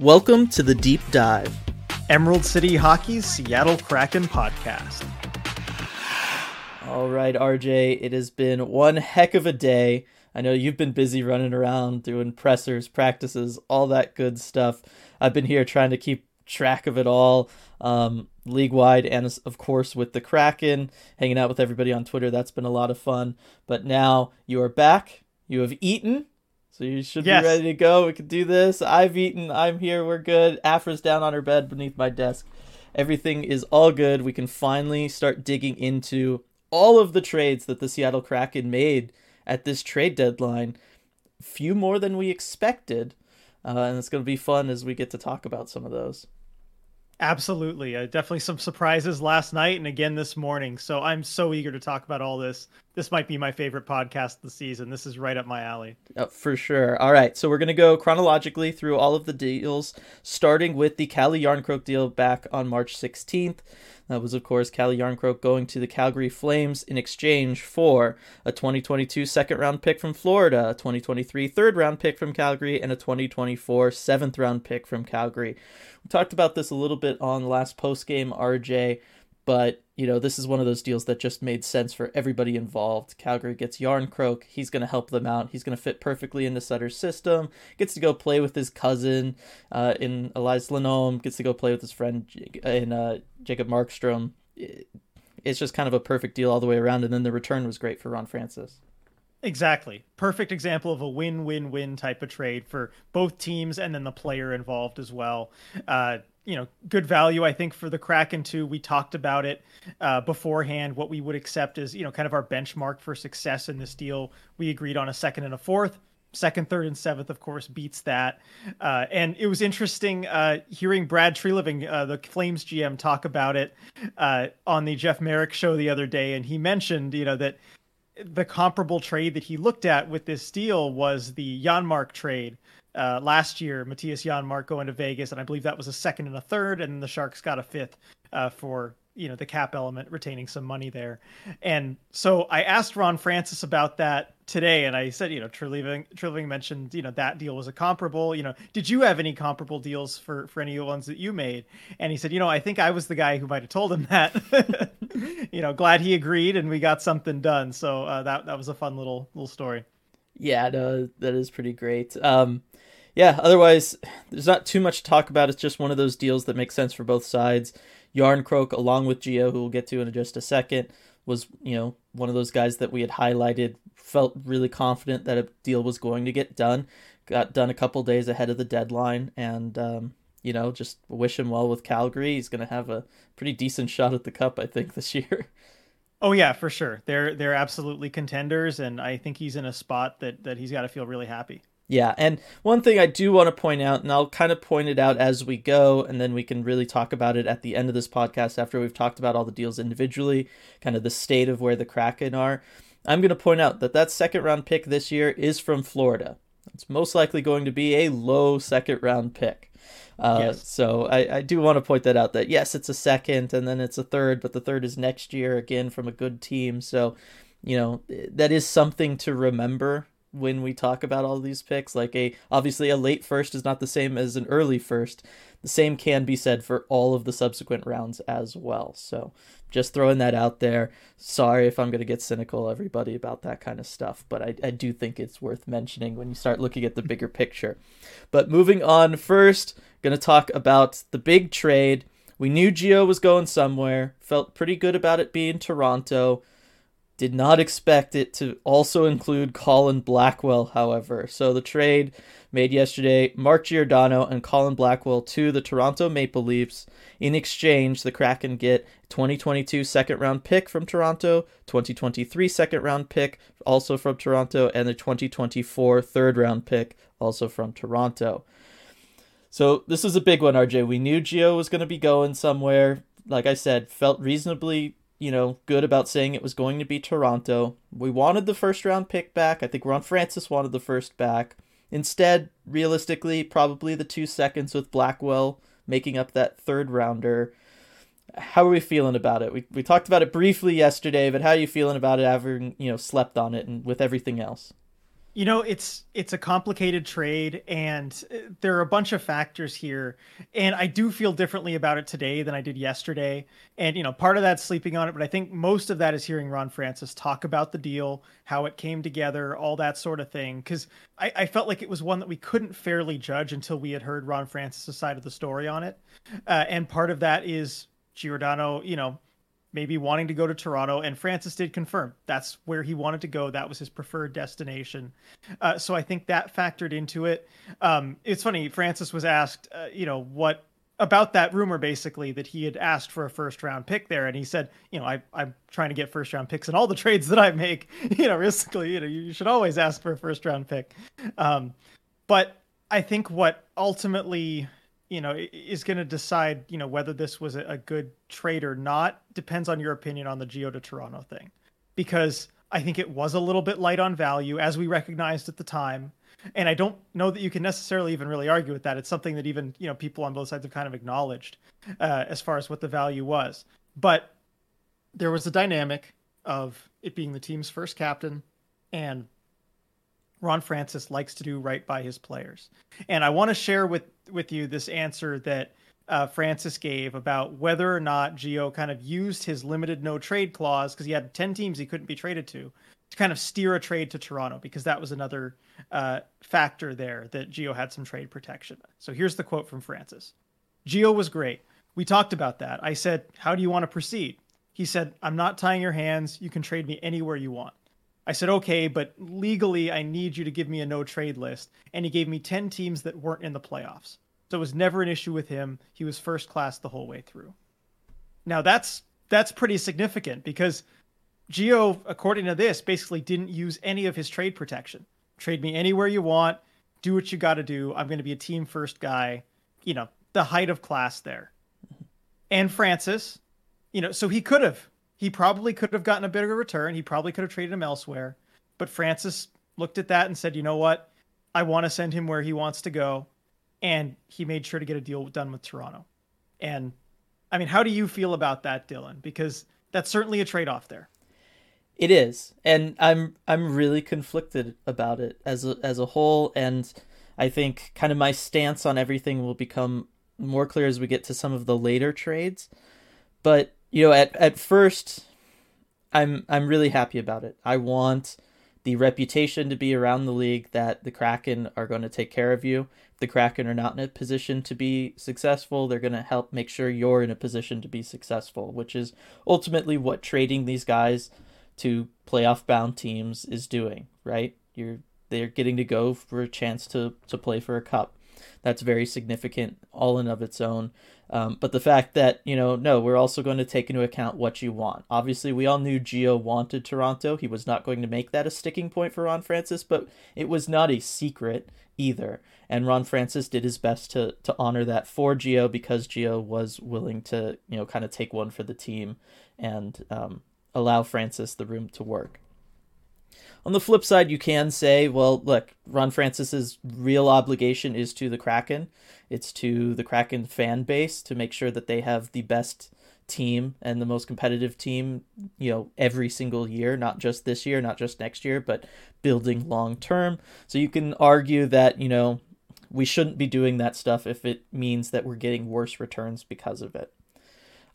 Welcome to the Deep Dive, Emerald City Hockey's Seattle Kraken podcast. All right, RJ, it has been one heck of a day. I know you've been busy running around doing pressers, practices, all that good stuff. I've been here trying to keep track of it all, um, league wide, and of course with the Kraken, hanging out with everybody on Twitter. That's been a lot of fun. But now you are back. You have eaten. So you should yes. be ready to go. We can do this. I've eaten. I'm here. We're good. Afra's down on her bed beneath my desk. Everything is all good. We can finally start digging into all of the trades that the Seattle Kraken made at this trade deadline. Few more than we expected. Uh, and it's going to be fun as we get to talk about some of those. Absolutely. Uh, definitely some surprises last night and again this morning. So I'm so eager to talk about all this. This might be my favorite podcast of the season. This is right up my alley. Oh, for sure. All right. So we're going to go chronologically through all of the deals, starting with the Calle Jarnkrok deal back on March 16th. That was, of course, Calle Jarnkrok going to the Calgary Flames in exchange for a 2022 second round pick from Florida, a 2023 third round pick from Calgary, and a 2024 seventh round pick from Calgary. We talked about this a little bit on last post game, RJ, but you know this is one of those deals that just made sense for everybody involved. Calgary gets Jarnkrok. he's going to help them out. He's going to fit perfectly into Sutter's system. Gets to go play with his cousin uh, in Elias Lindholm. Gets to go play with his friend in uh, Jacob Markstrom. It's just kind of a perfect deal all the way around, and then the return was great for Ron Francis. Exactly. Perfect example of a win win win type of trade for both teams and then the player involved as well. Uh, you know, good value, I think, for the Kraken too. We talked about it uh, beforehand, what we would accept as, you know, kind of our benchmark for success in this deal. We agreed on a second and a fourth. Second, third, and seventh, of course, beats that. Uh, and it was interesting uh, hearing Brad Treliving, uh, the Flames GM, talk about it uh, on the Jeff Marek show the other day. And he mentioned, you know, that the comparable trade that he looked at with this deal was the Janmark trade uh, last year. Mattias Janmark going to Vegas, and I believe that was a second and a third, and the Sharks got a fifth uh, for you know the cap element retaining some money there. And so i asked ron francis about that today and i said you know Treliving, Treliving mentioned you know that deal was a comparable you know did you have any comparable deals for for any of the ones that you made? And he said you know i think i was the guy who might have told him that. You know glad he agreed and we got something done. So uh, that that was a fun little little story. Yeah no that is pretty great. Um yeah otherwise there's not too much to talk about it's just one of those deals that makes sense for both sides Jarnkrok, along with Gio, who we'll get to in just a second, was you know one of those guys that we had highlighted. Felt really confident that a deal was going to get done. Got done a couple days ahead of the deadline, and um, you know just wish him well with Calgary. He's going to have a pretty decent shot at the cup, I think, this year. Oh yeah, for sure. They're they're absolutely contenders, and I think he's in a spot that that he's got to feel really happy. Yeah, and one thing I do want to point out, and I'll kind of point it out as we go, and then we can really talk about it at the end of this podcast after we've talked about all the deals individually, kind of the state of where the Kraken are. I'm going to point out that that second round pick this year is from Florida. It's most likely going to be a low second round pick. Uh, yes. So I, I do want to point that out that yes, it's a second and then it's a third, but the third is next year again from a good team. So, you know, that is something to remember when we talk about all these picks. Like a obviously a late first is not the same as an early first. The same can be said for all of the subsequent rounds as well. So just throwing that out there. Sorry if I'm to get cynical, everybody, about that kind of stuff, but I, I do think it's worth mentioning when you start looking at the bigger picture. But moving on, first, to talk about the big trade. We knew Gio was going somewhere, felt pretty good about it being Toronto. Did not expect it to also include Colin Blackwell, however. So the trade made yesterday, Mark Giordano and Colin Blackwell to the Toronto Maple Leafs. In exchange, the Kraken get 2022 second round pick from Toronto, 2023 second round pick also from Toronto, and the 2024 third round pick also from Toronto. So this is a big one, RJ. We knew Gio was going to be going somewhere. Like I said, felt reasonably you know, good about saying it was going to be Toronto. We wanted the first round pick back. I think Ron Francis wanted the first back. Instead, realistically, probably the two seconds with Blackwell making up that third rounder. How are we feeling about it? We we talked about it briefly yesterday, but how are you feeling about it having, you know, slept on it and with everything else? You know, it's it's a complicated trade, and uh, there are a bunch of factors here. And I do feel differently about it today than I did yesterday. And you know, part of that's sleeping on it, but I think most of that is hearing Ron Francis talk about the deal, how it came together, all that sort of thing. Because I, I, felt like it was one that we couldn't fairly judge until we had heard Ron Francis' side of the story on it. Uh, and part of that is Giordano, you know, maybe wanting to go to Toronto, and Francis did confirm that's where he wanted to go. That was his preferred destination. Uh, so I think that factored into it. Um, it's funny, Francis was asked, uh, you know, what about that rumor basically that he had asked for a first round pick there and he said you know I, i'm trying to get first round picks in all the trades that i make you know basically you know you should always ask for a first round pick um, but i think what ultimately you know is going to decide you know whether this was a, good trade or not depends on your opinion on the Gio to Toronto thing, because I think it was a little bit light on value as we recognized at the time, and I don't know that you can necessarily even really argue with that. It's something that even you know people on both sides have kind of acknowledged uh, as far as what the value was, but there was a dynamic of it being the team's first captain and Ron Francis likes to do right by his players. And I want to share with with you this answer that uh, Francis gave about whether or not Gio kind of used his limited no trade clause because he had 10 teams he couldn't be traded to to kind of steer a trade to Toronto because that was another uh, factor there that Gio had some trade protection. So here's the quote from Francis Gio was great. We talked about that. I said, How do you want to proceed? He said, I'm not tying your hands. You can trade me anywhere you want. I said, okay, but legally, I need you to give me a no trade list. And he gave me 10 teams that weren't in the playoffs. So it was never an issue with him. He was first class the whole way through. Now that's that's pretty significant because Gio, according to this, basically didn't use any of his trade protection. Trade me anywhere you want, do what you got to do. I'm going to be a team first guy. You know, the height of class there. And Francis, you know, so he could have he probably could have gotten a bigger return. He probably could have traded him elsewhere. But Francis looked at that and said, you know what? I want to send him where he wants to go. And he made sure to get a deal done with Toronto. And I mean, how do you feel about that, Dylan? Because that's certainly a trade off there. It is. And I'm I'm really conflicted about it as a as a whole and I think kind of my stance on everything will become more clear as we get to some of the later trades. But you know, at at first, I'm I'm really happy about it. I want the reputation to be around the league that the Kraken are going to take care of you. If the Kraken are not in a position to be successful, they're going to help make sure you're in a position to be successful, which is ultimately what trading these guys to playoff bound teams is doing, right? You're they're getting to go for a chance to to play for a cup. That's very significant all in of its own. Um, but the fact that, you know, no, we're also going to take into account what you want. Obviously, we all knew Gio wanted Toronto. He was not going to make that a sticking point for Ron Francis, but it was not a secret either. And Ron Francis did his best to, to honor that for Gio because Gio was willing to, you know, kind of take one for the team and um, allow Francis the room to work. On the flip side, you can say, well, look, Ron Francis's real obligation is to the Kraken. It's to the Kraken fan base to make sure that they have the best team and the most competitive team, you know, every single year, not just this year, not just next year, but building long term. So you can argue that, you know, we shouldn't be doing that stuff if it means that we're getting worse returns because of it.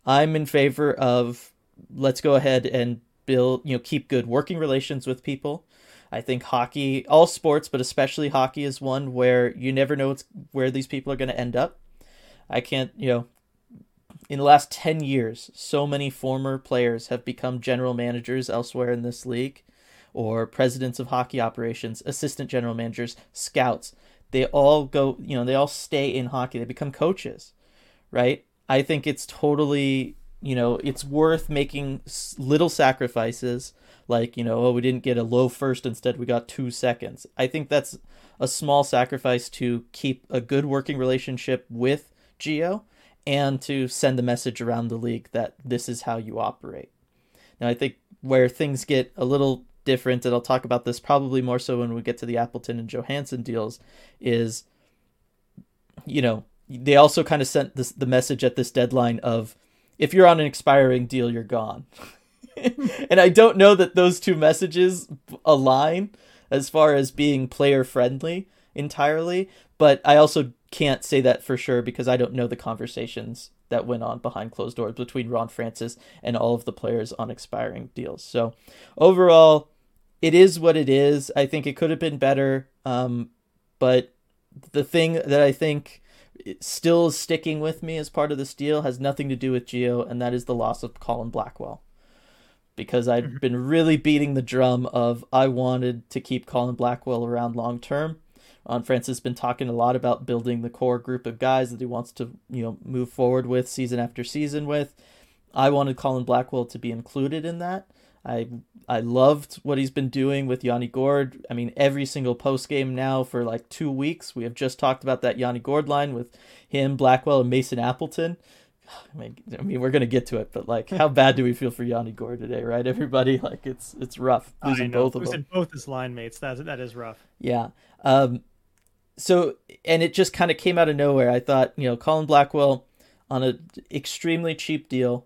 I'm in favor of let's go ahead and build, you know, keep good working relations with people. I think hockey, all sports, but especially hockey, is one where you never know where these people are going to end up. I can't, you know, in the last 10 years, so many former players have become general managers elsewhere in this league, or presidents of hockey operations, assistant general managers, scouts. They all go, you know, they all stay in hockey. They become coaches, right? I think it's totally you know, it's worth making little sacrifices like, you know, oh, we didn't get a low first, instead we got two seconds. I think that's a small sacrifice to keep a good working relationship with Gio and to send the message around the league that this is how you operate. Now, I think where things get a little different, and I'll talk about this probably more so when we get to the Appleton and Johansson deals, is, you know, they also kind of sent this, the message at this deadline of, if you're on an expiring deal, you're gone. and I don't know that those two messages align. as far as being player friendly entirely, but I also can't say that for sure because I don't know the conversations that went on behind closed doors between Ron Francis and all of the players on expiring deals. So overall, it is what it is. I think it could have been better, um, but the thing that I think still is sticking with me as part of this deal has nothing to do with Gio, and that is the loss of Colin Blackwell. Because i have mm-hmm. been really beating the drum of I wanted to keep Colin Blackwell around long term. Ron Francis has been talking a lot about building the core group of guys that he wants to, you know, move forward with season after season with. I wanted Colin Blackwell to be included in that. I I loved what he's been doing with Yanni Gourde. I mean, every single post game now for like two weeks, we have just talked about that Yanni Gourde line with him, Blackwell, and Mason Appleton. I mean, I mean, we're gonna get to it, but like, how bad do we feel for Yanni Gourde today, right? Everybody, like, it's it's rough losing both of losing them. Both his line mates. That that is rough. Yeah. Um. So, and it just kind of came out of nowhere. I thought, you know, Colin Blackwell on an extremely cheap deal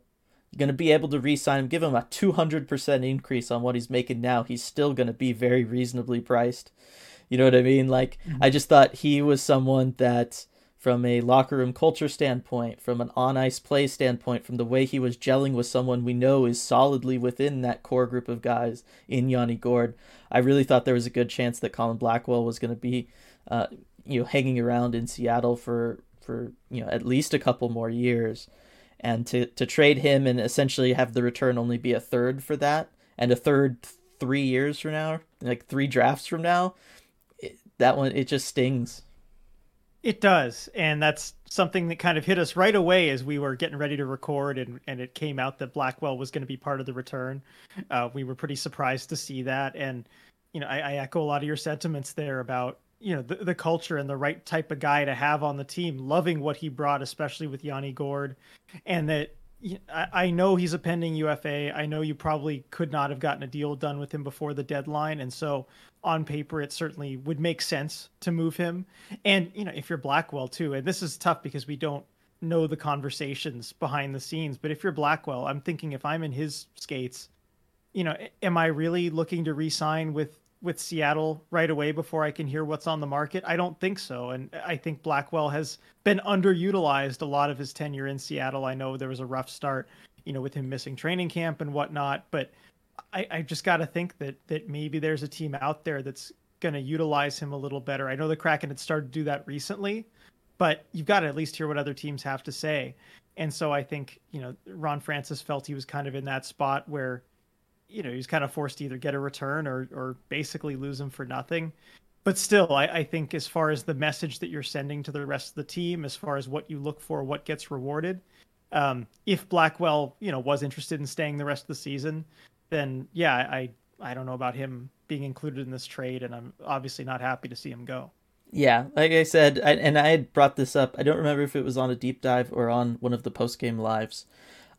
going to be able to re-sign him, give him a 200% increase on what he's making now. He's still going to be very reasonably priced. You know what I mean? Like mm-hmm. I just thought he was someone that from a locker room culture standpoint, from an on-ice play standpoint, from the way he was gelling with someone we know is solidly within that core group of guys in Yanni Gourde, I really thought there was a good chance that Colin Blackwell was going to be uh, you know hanging around in Seattle for for you know at least a couple more years and to to trade him and essentially have the return only be a third for that and a third three years from now like three drafts from now it, that one it just stings. It does and that's something that kind of hit us right away as we were getting ready to record and, and it came out that blackwell was going to be part of the return. Uh, we were pretty surprised to see that and you know I, I echo a lot of your sentiments there about you know the, the culture and the right type of guy to have on the team loving what he brought especially with yanni gourde. And that I, know he's a pending ufa i know you probably could not have gotten a deal done with him before the deadline. And so on paper it certainly would make sense to move him. And you know if you're blackwell too and this is tough because we don't know the conversations behind the scenes but if you're blackwell i'm thinking if i'm in his skates you know am i really looking to re-sign with with Seattle right away before I can hear what's on the market? I don't think so. And I think Blackwell has been underutilized a lot of his tenure in Seattle. I know there was a rough start, you know, with him missing training camp and whatnot, but I, I just got to think that that maybe there's a team out there that's going to utilize him a little better. I know the Kraken had started to do that recently, but you've got to at least hear what other teams have to say. And so I think, you know, Ron Francis felt he was kind of in that spot where you know he's kind of forced to either get a return or or basically lose him for nothing. But still, I, I think as far as the message that you're sending to the rest of the team, as far as what you look for, what gets rewarded, um, if Blackwell, you know, was interested in staying the rest of the season, then yeah, I I don't know about him being included in this trade, and I'm obviously not happy to see him go. Yeah, like I said, I, and I had brought this up. I don't remember if it was on a deep dive or on one of the post game lives,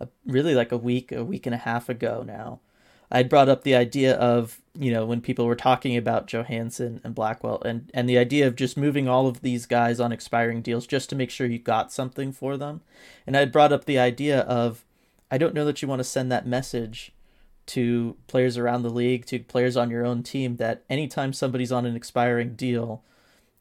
uh, really like a week, a week and a half ago now. I'd brought up the idea of you know when people were talking about Johansson and Blackwell and and the idea of just moving all of these guys on expiring deals just to make sure you got something for them. And I'd brought up the idea of I don't know that you want to send that message to players around the league, to players on your own team that anytime somebody's on an expiring deal,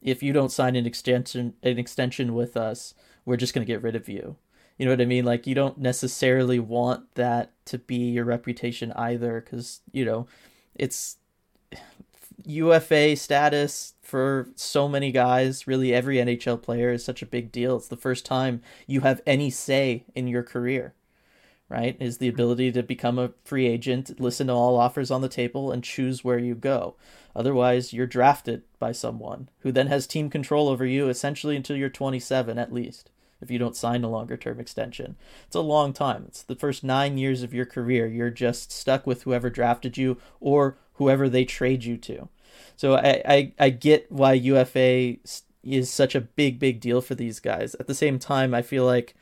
if you don't sign an extension an extension with us, we're just going to get rid of you. You know what I mean? Like you don't necessarily want that to be your reputation either cuz you know, it's UFA status for so many guys, really every NHL player is such a big deal. It's the first time you have any say in your career, right? Is the mm-hmm. ability to become a free agent, listen to all offers on the table, and choose where you go. Otherwise, you're drafted by someone who then has team control over you essentially until you're 27 at least if you don't sign a longer term extension. It's a long time. It's the first nine years of your career. You're just stuck with whoever drafted you or whoever they trade you to. So I, I, I get why UFA is such a big, big deal for these guys. At the same time, I feel like,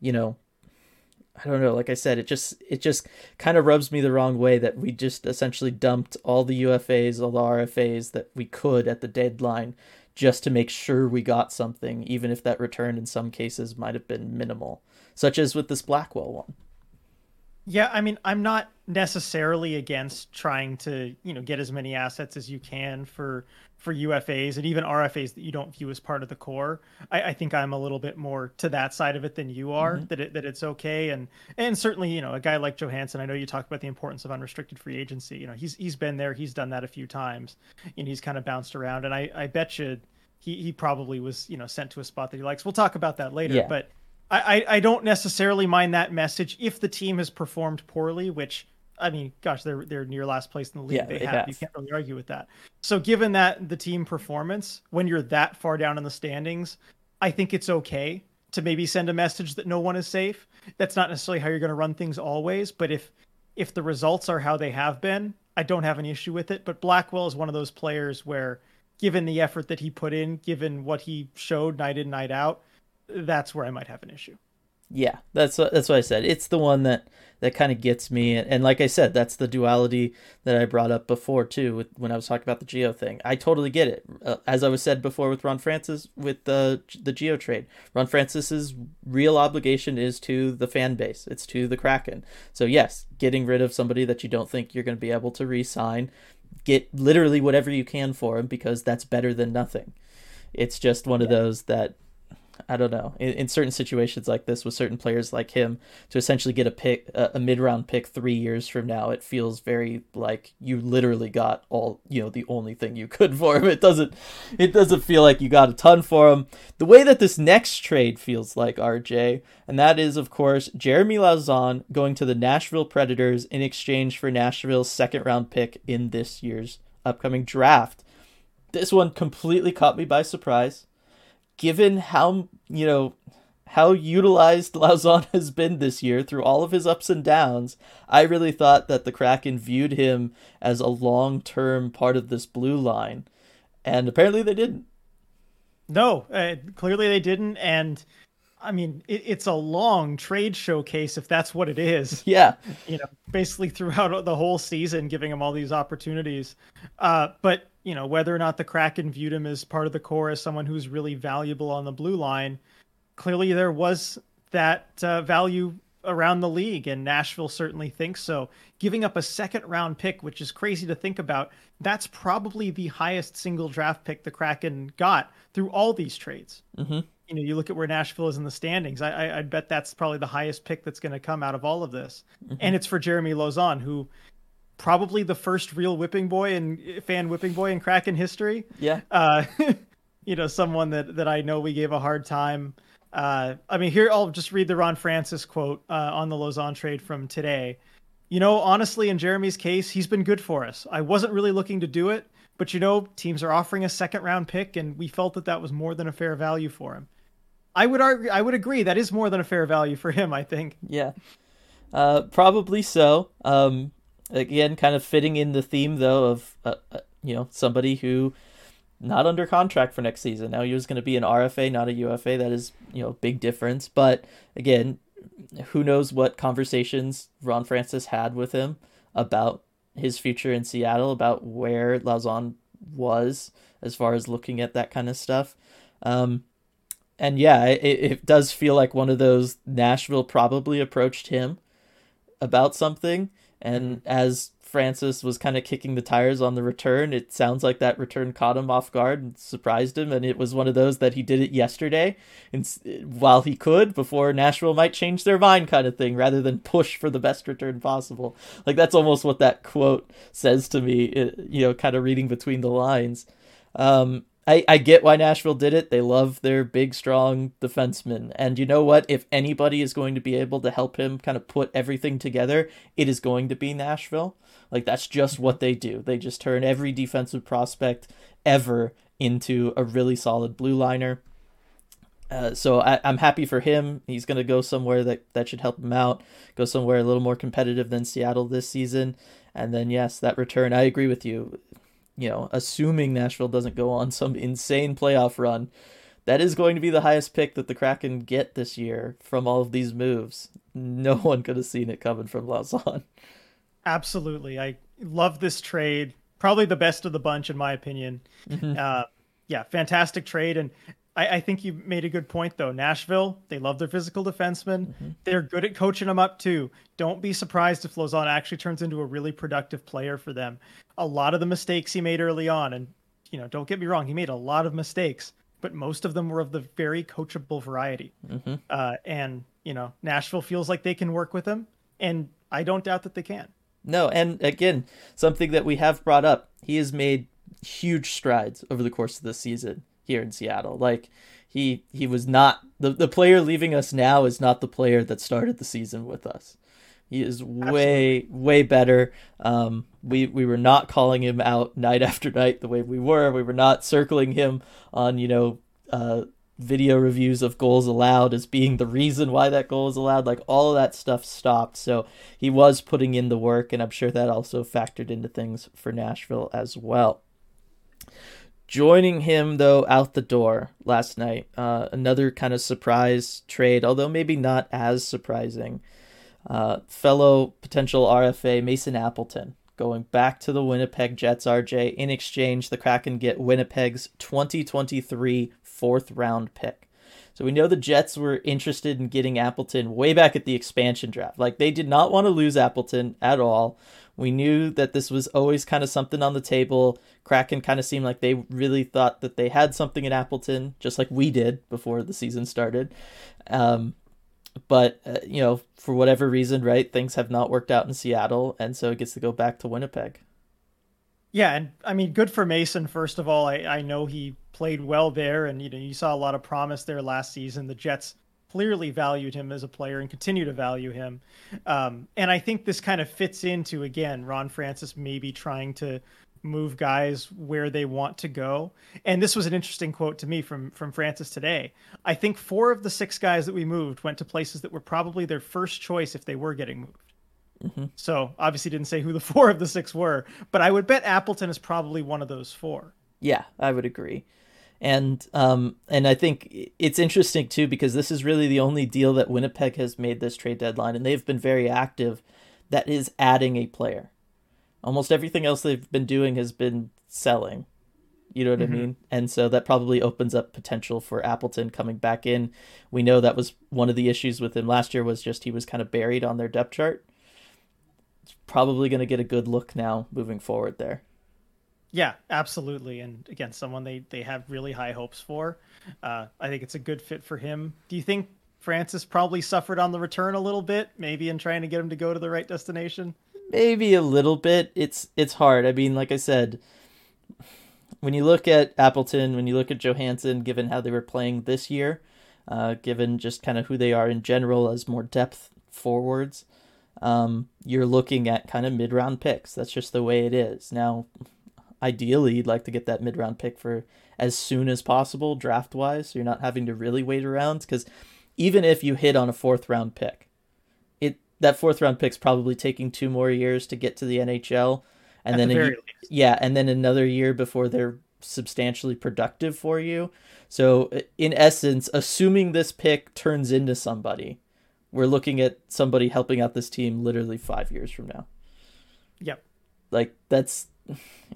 you know, I don't know, like I said, it just it just kind of rubs me the wrong way that we just essentially dumped all the UFAs, all the RFAs that we could at the deadline just to make sure we got something, even if that return in some cases might have been minimal, such as with this Blackwell one. Yeah, I mean, I'm not necessarily against trying to, you know, get as many assets as you can for for UFAs and even RFAs that you don't view as part of the core. I, I think I'm a little bit more to that side of it than you are. Mm-hmm. That it, that it's okay, and and certainly, you know, a guy like Johansson. I know you talked about the importance of unrestricted free agency. You know, he's he's been there, he's done that a few times, and he's kind of bounced around. And I I bet you he he probably was you know sent to a spot that he likes. We'll talk about that later, yeah. but. I, I don't necessarily mind that message if the team has performed poorly, which I mean, gosh, they're they're near last place in the league. Yeah, they, they have. have. You can't really argue with that. So, given that the team performance, when you're that far down in the standings, I think it's okay to maybe send a message that no one is safe. That's not necessarily how you're going to run things always, but if if the results are how they have been, I don't have an issue with it. But Blackwell is one of those players where, given the effort that he put in, given what he showed night in night out, that's where I might have an issue. Yeah, that's what, that's what I said. It's the one that that kind of gets me, and, and like I said, that's the duality that I brought up before too, with, when I was talking about the Gio thing. I totally get it. Uh, as I was said before with Ron Francis with the the Gio trade, Ron Francis's real obligation is to the fan base. It's to the Kraken. So yes, getting rid of somebody that you don't think you're going to be able to re-sign, get literally whatever you can for him because that's better than nothing. It's just one yeah. of those that I don't know. In, in, certain situations like this, with certain players like him, to essentially get a pick, a, a mid-round pick three years from now, it feels very like you literally got all, you know, the only thing you could for him. It doesn't, it doesn't feel like you got a ton for him. The way that this next trade feels like RJ, and that is, of course, Jeremy Lauzon going to the Nashville Predators in exchange for Nashville's second-round pick in this year's upcoming draft. This one completely caught me by surprise given how you know how utilized Lauzon has been this year through all of his ups and downs, I really thought that the Kraken viewed him as a long term part of this blue line, and apparently they didn't. No, uh, clearly they didn't, and I mean it, it's a long trade showcase if that's what it is. Yeah, you know, basically throughout the whole season, giving him all these opportunities. Uh, but you know, whether or not the Kraken viewed him as part of the core as someone who's really valuable on the blue line, clearly there was that uh, value around the league, and Nashville certainly thinks so. Giving up a second round pick, which is crazy to think about, that's probably the highest single draft pick the Kraken got through all these trades. Mm-hmm. You know, you look at where Nashville is in the standings. I, I, I bet that's probably the highest pick that's going to come out of all of this, mm-hmm. and it's for Jeremy Lauzon, who probably the first real whipping boy and fan whipping boy in Kraken history. Yeah. Uh, you know, someone that that I know we gave a hard time. Uh, I mean, here I'll just read the Ron Francis quote uh, on the Lauzon trade from today. You know, honestly, in Jeremy's case, he's been good for us. I wasn't really looking to do it, but you know, teams are offering a second round pick, and we felt that that was more than a fair value for him. I would argue, I would agree that is more than a fair value for him. I think. Yeah, uh, probably so. Um, again, kind of fitting in the theme though of uh, uh, you know somebody who not under contract for next season. Now he was going to be an RFA, not a UFA. That is you know big difference. But again, who knows what conversations Ron Francis had with him about his future in Seattle, about where Lauzon was as far as looking at that kind of stuff. Um, and yeah, it, it does feel like one of those Nashville probably approached him about something and as Francis was kind of kicking the tires on the return, it sounds like that return caught him off guard and surprised him. And it was one of those that he did it yesterday, and while he could, before Nashville might change their mind, kind of thing, rather than push for the best return possible. Like that's almost what that quote says to me. You know, kind of reading between the lines. Um, I, I get why Nashville did it. They love their big, strong defenseman. And you know what? If anybody is going to be able to help him kind of put everything together, it is going to be Nashville. Like, that's just what they do. They just turn every defensive prospect ever into a really solid blue liner. Uh, so I, am happy for him. He's going to go somewhere that, that should help him out, go somewhere a little more competitive than Seattle this season. And then, yes, that return, I agree with you you know, assuming Nashville doesn't go on some insane playoff run, that is going to be the highest pick that the Kraken get this year from all of these moves. No one could have seen it coming from Lauzon. Absolutely. I love this trade. Probably the best of the bunch, in my opinion. Mm-hmm. Uh, yeah, fantastic trade. And I, I, think you made a good point though. Nashville, they love their physical defensemen. Mm-hmm. They're good at coaching them up too. Don't be surprised if Lauzon actually turns into a really productive player for them. A lot of the mistakes he made early on, and you know, don't get me wrong, he made a lot of mistakes, but most of them were of the very coachable variety. Mm-hmm. Uh, and you know, Nashville feels like they can work with him, and I don't doubt that they can. No, and again, something that we have brought up, he has made huge strides over the course of the season here in Seattle. Like he he was not the the player leaving us now is not the player that started the season with us. He is way Absolutely. way better. Um, we we were not calling him out night after night the way we were. We were not circling him on you know uh, video reviews of goals allowed as being the reason why that goal was allowed. Like all of that stuff stopped. So he was putting in the work, and I'm sure that also factored into things for Nashville as well. Joining him though out the door last night, uh, another kind of surprise trade, although maybe not as surprising. Uh, fellow potential RFA Mason Appleton going back to the Winnipeg Jets. RJ in exchange, the Kraken get Winnipeg's 2023 fourth round pick. So we know the Jets were interested in getting Appleton way back at the expansion draft. Like they did not want to lose Appleton at all. We knew that this was always kind of something on the table. Kraken kind of seemed like they really thought that they had something in Appleton, just like we did before the season started. Um, but uh, you know, for whatever reason, right, things have not worked out in Seattle, and so it gets to go back to Winnipeg. Yeah, and I mean, good for Mason. First of all, I, I know he played well there, and you know you saw a lot of promise there last season. The Jets clearly valued him as a player and continue to value him. Um, and I think this kind of fits into again Ron Francis maybe trying to move guys where they want to go. And this was an interesting quote to me from from Francis today. I think four of the six guys that we moved went to places that were probably their first choice if they were getting moved. Mm-hmm. So obviously didn't say who the four of the six were, but I would bet Appleton is probably one of those four. Yeah, I would agree. And um and I think it's interesting too because this is really the only deal that Winnipeg has made this trade deadline and they've been very active that is adding a player. Almost everything else they've been doing has been selling. You know what mm-hmm. I mean? And so that probably opens up potential for Appleton coming back in. We know that was one of the issues with him last year was just he was kind of buried on their depth chart It's probably going to get a good look now moving forward there. Yeah, absolutely. And again, someone they they have really high hopes for. Uh, I think it's a good fit for him. Do you think Francis probably suffered on the return a little bit, maybe in trying to get him to go to the right destination? Maybe a little bit. It's it's hard. I mean, like I said, when you look at Appleton, when you look at Johansson, given how they were playing this year, uh, given just kind of who they are in general as more depth forwards, um, you're looking at kind of mid round picks. That's just the way it is. Now, ideally, you'd like to get that mid round pick for as soon as possible, draft wise. So you're not having to really wait around because even if you hit on a fourth round pick, that fourth round pick's probably taking two more years to get to the NHL, and At then the a, yeah, and then another year before they're substantially productive for you. So in essence, assuming this pick turns into somebody, we're looking at somebody helping out this team literally five years from now. Yep. Like that's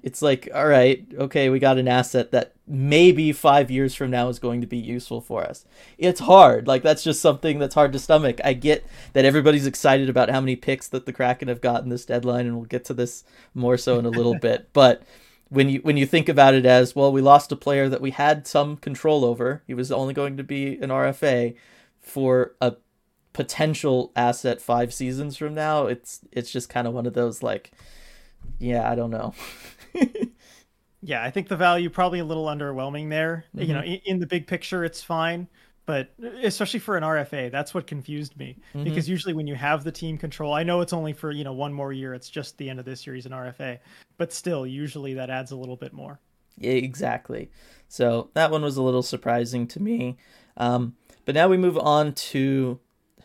it's like all right okay we got an asset that maybe five years from now is going to be useful for us. It's hard. Like that's just something that's hard to stomach. I get that everybody's excited about how many picks that the kraken have gotten this deadline and we'll get to this more so in a little bit. But when you when you think about it as well we lost a player that we had some control over. He was only going to be an rfa for a potential asset five seasons from now, it's it's just kind of one of those like, yeah, I don't know. yeah, I think the value probably a little underwhelming there. Mm-hmm. You know, in, in, the big picture, it's fine, but especially for an RFA, that's what confused me mm-hmm. because usually when you have the team control, I know it's only for you know one more year. It's just the end of this year. He's an RFA, but still, usually that adds a little bit more. Yeah, exactly. So that one was a little surprising to me. Um, but now we move on to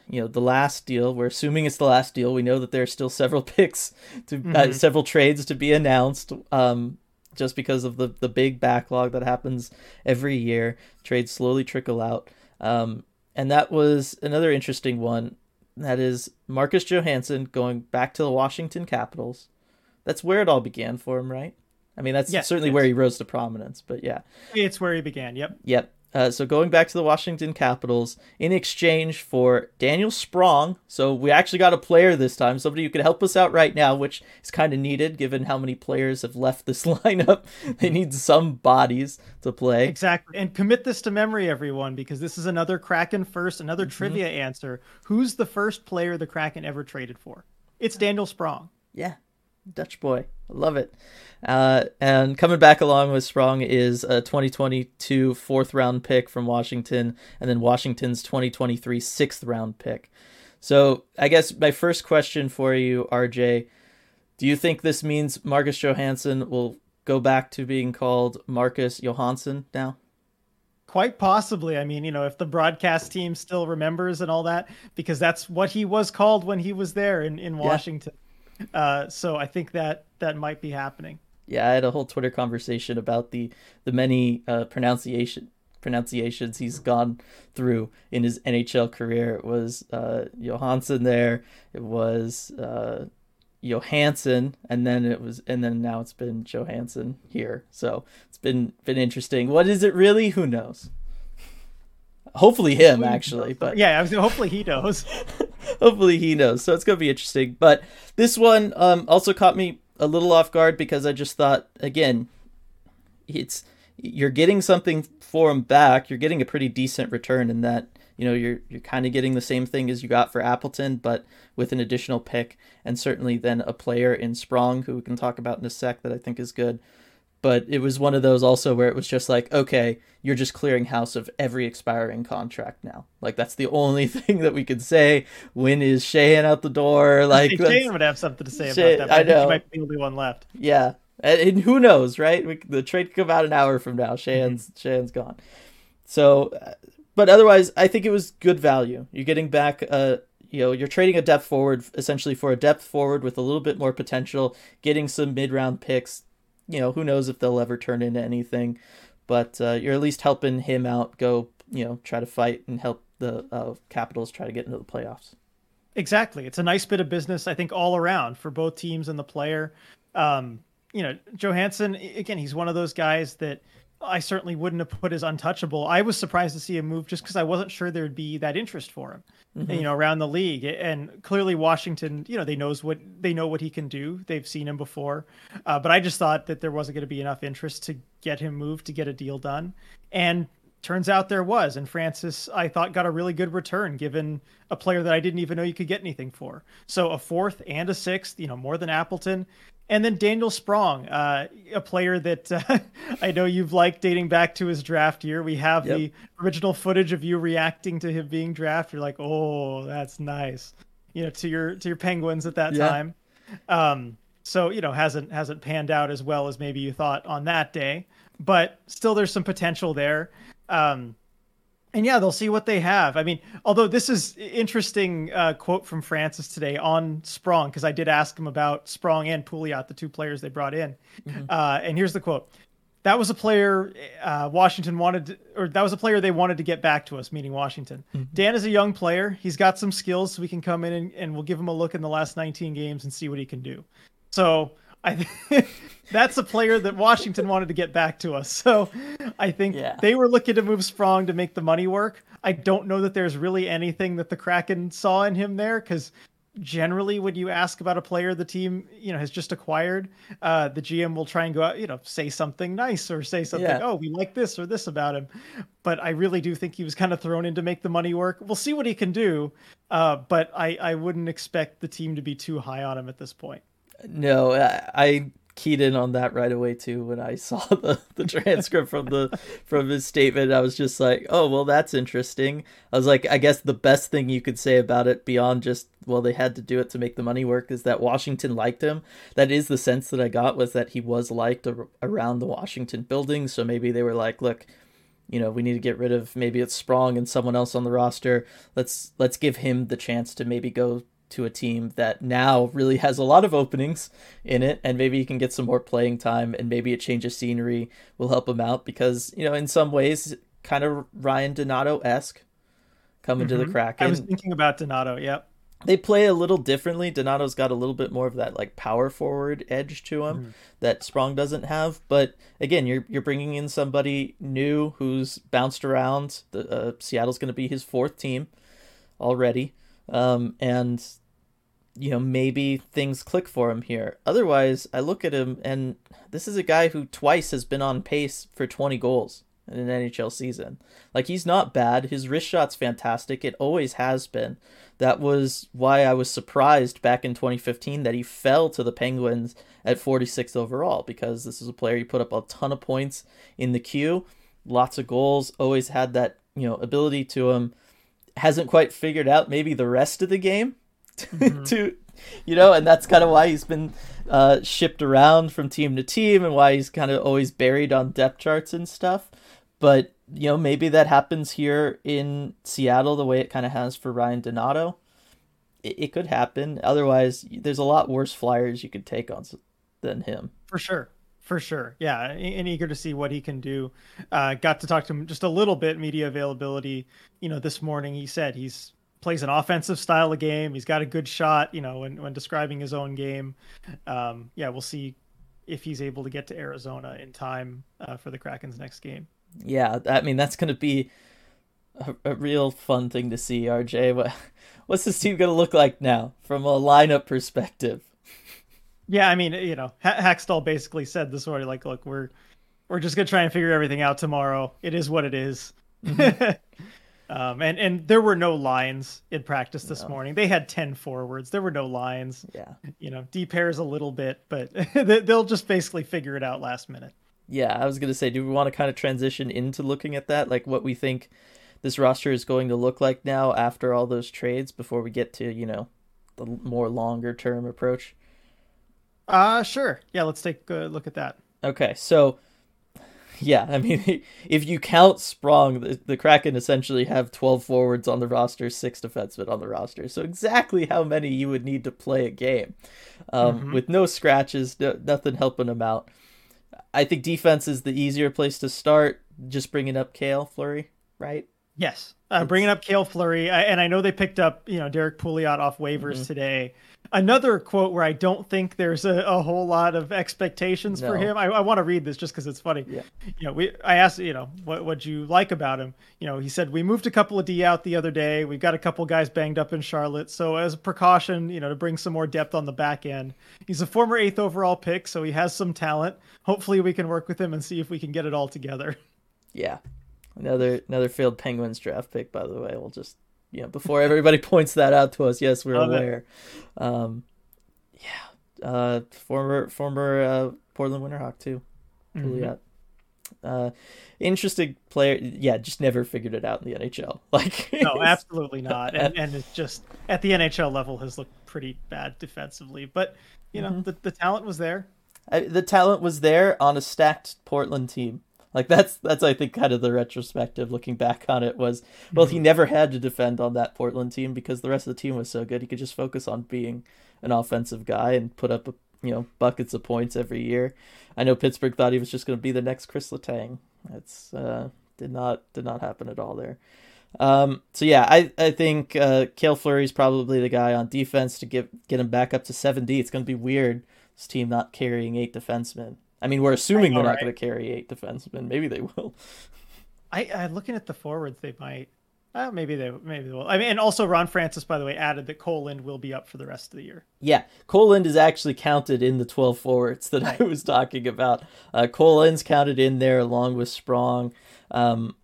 you know the last deal. We're assuming it's the last deal. We know that there are still several picks to uh, mm-hmm. uh, several trades to be announced. Um, just because of the the big backlog that happens every year, trades slowly trickle out. Um, and that was another interesting one. That is Marcus Johansson going back to the Washington Capitals. That's where it all began for him, right? I mean, that's yes, certainly where he rose to prominence. But yeah, it's where he began. Yep. Yep. Uh, so going back to the Washington Capitals in exchange for Daniel Sprong. So we actually got a player this time, somebody who could help us out right now, which is kind of needed given how many players have left this lineup. they need some bodies to play. Exactly. And commit this to memory, everyone, because this is another Kraken first, another mm-hmm. trivia answer. Who's the first player the Kraken ever traded for? It's Daniel Sprong. Yeah, Dutch boy. I love it. Uh, and coming back along with Sprong is a 2022 fourth round pick from Washington, and then Washington's 2023 sixth round pick. So I guess my first question for you, RJ, do you think this means Marcus Johansson will go back to being called Marcus Johansson now? Quite possibly. I mean, you know, if the broadcast team still remembers and all that, because that's what he was called when he was there in, in Washington. Yeah. Uh, so I think that that might be happening. Yeah, I had a whole Twitter conversation about the the many uh, pronunciation pronunciations he's gone through in his NHL career. It was uh, Johansson there. It was uh, Johansson, and then it was, and then now it's been Johansson here. So it's been been interesting. What is it really? Who knows? Hopefully him actually, but yeah, hopefully he knows. hopefully he knows. So it's gonna be interesting. But this one um, also caught me a little off guard because I just thought again, it's you're getting something for him back. You're getting a pretty decent return in that you know you're you're kind of getting the same thing as you got for Appleton, but with an additional pick and certainly then a player in Sprong who we can talk about in a sec that I think is good but it was one of those also where it was just like okay you're just clearing house of every expiring contract now. Like that's the only thing that we could say. When is Sheahan out the door? Like Sheahan would have something to say about that I, I know he might be the only one left. Yeah. And, and who knows right? We, the trade could come out an hour from now. Sheahan's mm-hmm. Sheahan's gone. So but otherwise I think it was good value. You're getting back a you know you're trading a depth forward essentially for a depth forward with a little bit more potential getting some mid round picks you know, who knows if they'll ever turn into anything, but uh, you're at least helping him out go, you know, try to fight and help the uh, Capitals try to get into the playoffs. Exactly. It's a nice bit of business, I think, all around for both teams and the player. Um, you know, Johansson, again, he's one of those guys that I certainly wouldn't have put as untouchable. I was surprised to see him move just because I wasn't sure there'd be that interest for him, mm-hmm. you know, around the league. And clearly, Washington, you know, they knows what they know what he can do. They've seen him before, uh, but I just thought that there wasn't going to be enough interest to get him moved to get a deal done. And turns out there was. And Francis, I thought, got a really good return given a player that I didn't even know you could get anything for. So a fourth and a sixth, you know, more than Appleton. And then Daniel Sprong, uh, a player that uh, I know you've liked dating back to his draft year. We have yep. the original footage of you reacting to him being drafted. You're like, oh, that's nice, you know, to your to your Penguins at that yeah. time. Um, so you know, hasn't hasn't panned out as well as maybe you thought on that day, but still, there's some potential there. Um, and yeah, they'll see what they have. I mean, although this is interesting uh, quote from Francis today on Sprong, because I did ask him about Sprong and Pouliot, the two players they brought in. Mm-hmm. Uh, and here's the quote: "That was a player uh, Washington wanted, to, or that was a player they wanted to get back to us, meaning Washington. Mm-hmm. Dan is a young player; he's got some skills, so we can come in and, and we'll give him a look in the last 19 games and see what he can do." So I think that's a player that Washington wanted to get back to us. So I think yeah. they were looking to move Sprong to make the money work. I don't know that there's really anything that the Kraken saw in him there because generally when you ask about a player the team you know has just acquired uh, the gm will try and go out you know say something nice or say something yeah. oh we like this or this about him but i really do think he was kind of thrown in to make the money work we'll see what he can do uh, but I, I wouldn't expect the team to be too high on him at this point no, I, keyed in on that right away too when I saw the, the transcript from the from his statement. I was just like, oh well, that's interesting. I was like, I guess the best thing you could say about it beyond just well they had to do it to make the money work is that Washington liked him. That is the sense that I got was that he was liked around the Washington building. So maybe they were like, look. You know, we need to get rid of maybe it's Sprong and someone else on the roster. Let's let's give him the chance to maybe go to a team that now really has a lot of openings in it and maybe he can get some more playing time and maybe a change of scenery will help him out because you know in some ways kind of Ryan Donato esque coming mm-hmm. to the Kraken. I was thinking about Donato. Yep. they play a little differently. Donato's got a little bit more of that like power forward edge to him mm. that Sprong doesn't have. But again, you're you're bringing in somebody new who's bounced around. The uh, Seattle's going to be his fourth team already, um, and you know maybe things click for him here. Otherwise, I look at him and this is a guy who twice has been on pace for 20 goals in an NHL season. Like he's not bad. His wrist shot's fantastic. It always has been. That was why I was surprised back in 2015 that he fell to the Penguins at 46th overall because this is a player he put up a ton of points in the Q, lots of goals, always had that, you know, ability to him. Hasn't quite figured out maybe the rest of the game mm-hmm. to you know, and that's kind of why he's been uh, shipped around from team to team and why he's kind of always buried on depth charts and stuff. But you know, maybe that happens here in Seattle the way it kind of has for Ryan Donato. It, it could happen. Otherwise, there's a lot worse flyers you could take on than him. For sure. For sure. Yeah. And eager to see what he can do. Uh, got to talk to him just a little bit, media availability. You know, this morning he said he's plays an offensive style of game. He's got a good shot, you know, when, when describing his own game. Um, yeah, we'll see if he's able to get to Arizona in time uh, for the Kraken's next game yeah, I mean that's going to be a, a, real fun thing to see. RJ, what what's this team going to look like now from a lineup perspective? Yeah, I mean, you know, Hakstol basically said this morning, like, look, we're we're just gonna try and figure everything out tomorrow. It is what it is. Mm-hmm. um, and and there were no lines in practice this no. morning. They had ten forwards. There were no lines. Yeah, you know, D pairs a little bit, but they'll just basically figure it out last minute yeah, I was gonna say, do we want to kind of transition into looking at that, like what we think this roster is going to look like now after all those trades, before we get to you know the more longer term approach? Uh sure. Yeah, let's take a look at that. Okay, so yeah, I mean, if you count Sprong, the, the, Kraken essentially have 12 forwards on the roster, six defensemen on the roster. So exactly how many you would need to play a game, um, mm-hmm. with no scratches, no, nothing helping them out. I think defense is the easier place to start. Just bringing up Cale Fleury, right? Yes, uh, bringing up Cale Fleury, I, and I know they picked up you know Derrick Pouliot off waivers mm-hmm. today. Another quote where I don't think there's a, a whole lot of expectations no. for him. I, I want to read this just because it's funny. Yeah. You know, we I asked you know what what you like about him. You know, he said we moved a couple of D out the other day. We've got a couple guys banged up in Charlotte, so as a precaution, you know, to bring some more depth on the back end. He's a former eighth overall pick, so he has some talent. Hopefully, we can work with him and see if we can get it all together. Yeah, Another another failed Penguins draft pick, by the way. We'll just you know before everybody points that out to us. Yes, we're Love aware. Um, yeah, uh, former former uh, Portland Winterhawk too. Mm-hmm. Uh, interesting player. Yeah, just never figured it out in the NHL. Like no, absolutely not. And, and it's just at the NHL level has looked pretty bad defensively. But you know mm-hmm. the the talent was there. I, the talent was there on a stacked Portland team. Like that's that's I think kind of the retrospective looking back on it was well he mm-hmm. never had to defend on that Portland team because the rest of the team was so good he could just focus on being an offensive guy and put up you know buckets of points every year. I know Pittsburgh thought he was just going to be the next Chris Letang. That's uh, did not did not happen at all there. Um, so yeah, I I think uh, Fleury is probably the guy on defense to get get him back up to seven D. It's going to be weird this team not carrying eight defensemen. I mean, we're assuming they're not right? going to carry eight defensemen. Maybe they will. I, I looking at the forwards, they might. Uh, maybe they maybe they will. I mean, and also Ron Francis, by the way, added that Kole Lind will be up for the rest of the year. Yeah, Kole Lind is actually counted in the twelve forwards that right. I was talking about. Uh, Kole Lind's counted in there along with Sprong. Um,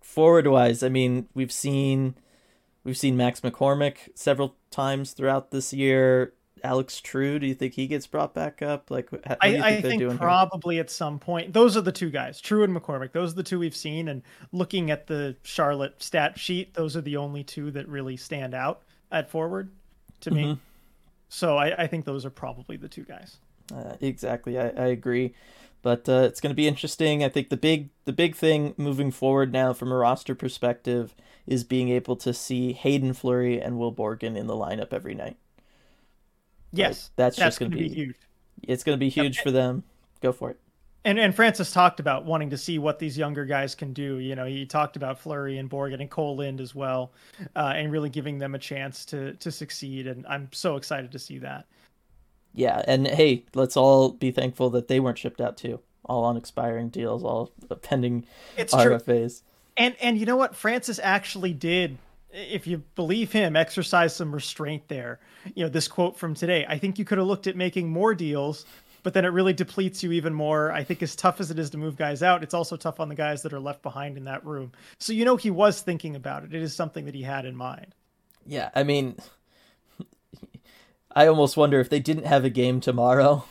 forward wise, I mean, we've seen we've seen Max McCormick several times throughout this year. Alex True? Do you think he gets brought back up? Like, I, think, I think probably here? at some point. Those are the two guys, True and McCormick. Those are the two we've seen. And looking at the Charlotte stat sheet, those are the only two that really stand out at forward to me. Mm-hmm. So I, I, think those are probably the two guys. Uh, exactly, I, I agree. But uh, it's going to be interesting. I think the big the big thing moving forward now from a roster perspective is being able to see Haydn Fleury and Will Borgen in the lineup every night. Yes, that's, that's just going to be, be, huge. It's going to be huge for them. Go for it. And and Francis talked about wanting to see what these younger guys can do. You know, he talked about Fleury and Borgen and Kole Lind as well, uh, and really giving them a chance to to succeed. And I'm so excited to see that. Yeah, and hey, let's all be thankful that they weren't shipped out too. All on expiring deals, all pending it's RFAs. True. And and you know what? Francis actually did if you believe him, exercise some restraint there. You know, this quote from today. I think you could have looked at making more deals, but then it really depletes you even more. I think as tough as it is to move guys out, it's also tough on the guys that are left behind in that room. So you know he was thinking about it. It is something that he had in mind. Yeah, I mean I almost wonder if they didn't have a game tomorrow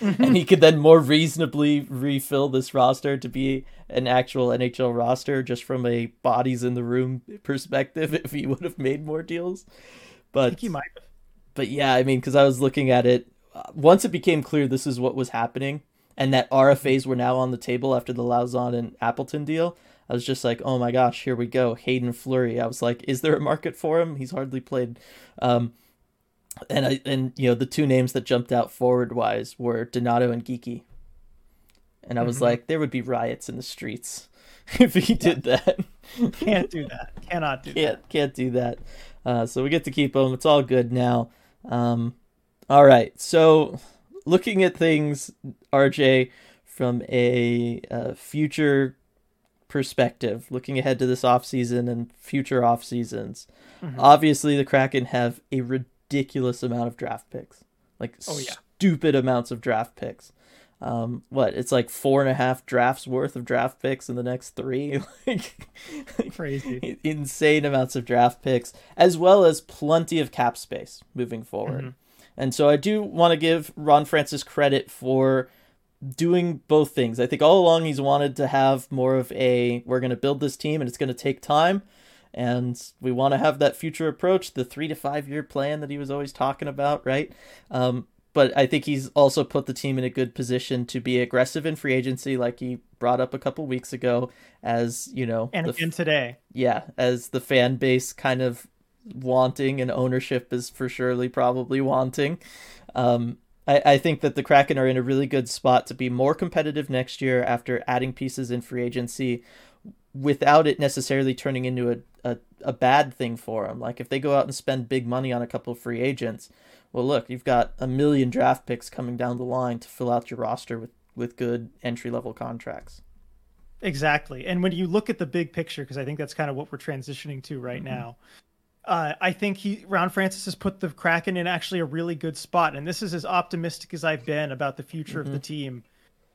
and he could then more reasonably refill this roster to be an actual NHL roster just from a bodies in the room perspective if he would have made more deals. But he might. But yeah, I mean, because I was looking at it once it became clear this is what was happening and that RFAs were now on the table after the Lauzon and Appleton deal. I was just like, oh my gosh, here we go, Haydn Fleury. I was like, is there a market for him? He's hardly played. Um, and I and you know the two names that jumped out forward wise were Donato and Geekie, and I was mm-hmm. like, there would be riots in the streets if he did that. can't do that. Cannot do can't, that. Can't do that. Uh, so we get to keep him. It's all good now. Um, all right. So looking at things, RJ, from a uh, future perspective, looking ahead to this off season and future off seasons, mm-hmm. obviously the Kraken have a ridiculous amount of draft picks, like oh, yeah. stupid amounts of draft picks. Um, what it's like four and a half drafts worth of draft picks in the next three, like crazy, insane amounts of draft picks, as well as plenty of cap space moving forward. Mm-hmm. And so I do want to give Ron Francis credit for doing both things. I think all along he's wanted to have more of a we're going to build this team and it's going to take time and we want to have that future approach, the three to five year plan that he was always talking about, right? Um, but I think he's also put the team in a good position to be aggressive in free agency, like he brought up a couple weeks ago, as you know, and again today, yeah, as the fan base kind of wanting and ownership is for surely probably wanting. Um, I, I think that the Kraken are in a really good spot to be more competitive next year after adding pieces in free agency without it necessarily turning into a, a, bad thing for them. Like if they go out and spend big money on a couple of free agents, well, look, you've got a million draft picks coming down the line to fill out your roster with, with good entry level contracts. Exactly. And when you look at the big picture, because I think that's kind of what we're transitioning to right mm-hmm. now, uh, I think he Ron Francis has put the Kraken in actually a really good spot, and this is as optimistic as I've been about the future mm-hmm. of the mm-hmm. team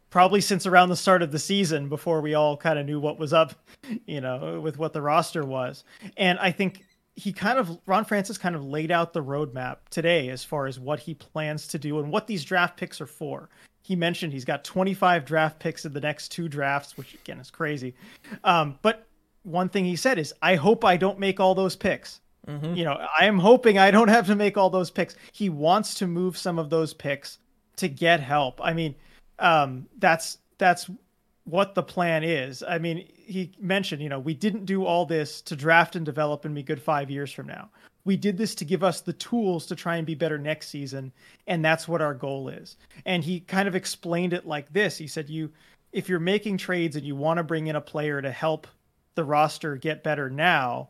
probably since around the start of the season before we all kind of knew what was up, you know, with what the roster was. And I think he kind of Ron Francis kind of laid out the roadmap today as far as what he plans to do and what these draft picks are for. He mentioned he's got 25 draft picks in the next two drafts, which again is crazy. Um, but one thing he said is, "I hope I don't make all those picks." Mm-hmm. You know, I am hoping I don't have to make all those picks. He wants to move some of those picks to get help. I mean, um, that's that's what the plan is. I mean, he mentioned, you know, we didn't do all this to draft and develop and be good five years from now. We did this to give us the tools to try and be better next season, and that's what our goal is. And he kind of explained it like this. He said, "You, if you're making trades and you want to bring in a player to help the roster get better now,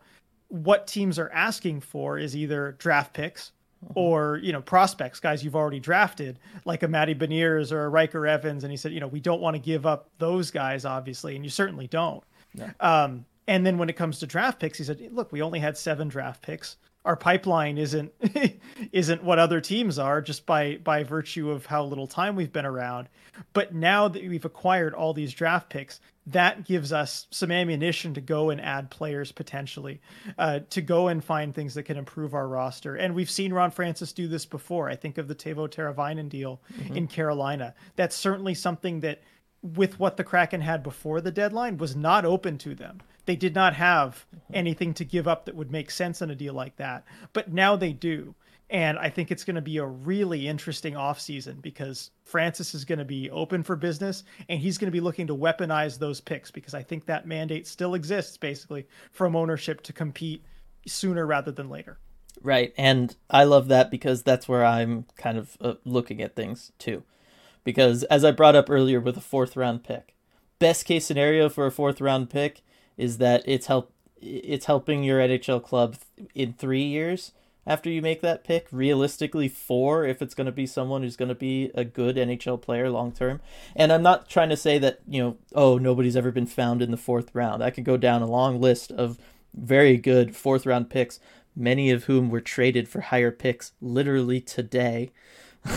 what teams are asking for is either draft picks or you know prospects, guys you've already drafted, like a Matty Beniers or a Ryker Evans, and he said, you know, we don't want to give up those guys, obviously, and you certainly don't. Yeah. Um, and then when it comes to draft picks, he said, look, we only had seven draft picks. Our pipeline isn't isn't what other teams are just by by virtue of how little time we've been around. But now that we've acquired all these draft picks, that gives us some ammunition to go and add players potentially, uh, to go and find things that can improve our roster. And we've seen Ron Francis do this before. I think of the Teuvo Teravainen deal mm-hmm. in Carolina. That's certainly something that, with what the Kraken had before the deadline, was not open to them. They did not have mm-hmm. anything to give up that would make sense in a deal like that. But now they do. And I think it's going to be a really interesting offseason because Francis is going to be open for business and he's going to be looking to weaponize those picks because I think that mandate still exists basically from ownership to compete sooner rather than later. Right. And I love that because that's where I'm kind of uh, looking at things too. because as I brought up earlier with a fourth round pick, best case scenario for a fourth round pick is that it's help it's helping your NHL club in 3 years after you make that pick. Realistically, 4 if it's going to be someone who's going to be a good NHL player long term. And I'm not trying to say that, you know, oh, nobody's ever been found in the fourth round. I could go down a long list of very good fourth round picks, many of whom were traded for higher picks literally today.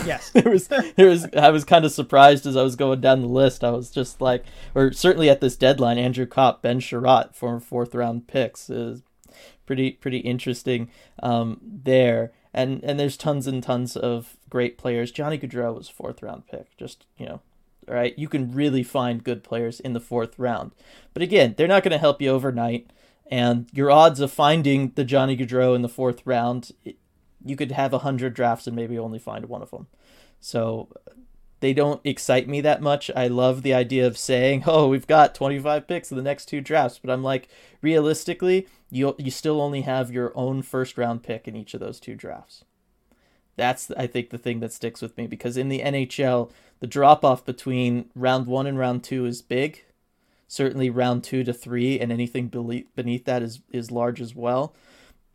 Yes. there was there was I was kind of surprised as I was going down the list. I was just like or certainly at this deadline, Andrew Copp, Ben Chiarot, former fourth round picks is pretty pretty interesting um, there. And and there's tons and tons of great players. Johnny Gaudreau was fourth round pick. Just, you know, right? You can really find good players in the fourth round. But again, they're not going to help you overnight and your odds of finding the Johnny Gaudreau in the fourth round, you could have a hundred drafts and maybe only find one of them. So they don't excite me that much. I love the idea of saying, "Oh, we've got 25 picks in the next two drafts," but I'm like, realistically, you you still only have your own first round pick in each of those two drafts. That's I think the thing that sticks with me because in the NHL, the drop off between round 1 and round 2 is big certainly round two to three, and anything beneath that is is large as well.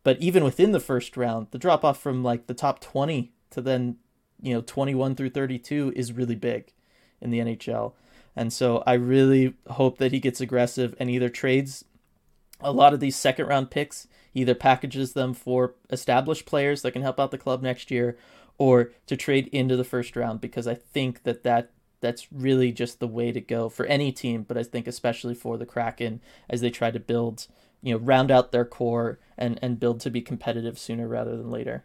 But even within the first round, the drop off from like the top twenty to then you know twenty one through thirty two is really big in the NHL. And so I really hope that he gets aggressive and either trades a lot of these second round picks, either packages them for established players that can help out the club next year, or to trade into the first round because I think that that that's really just the way to go for any team, but I think especially for the Kraken as they try to build, you know, round out their core and and build to be competitive sooner rather than later.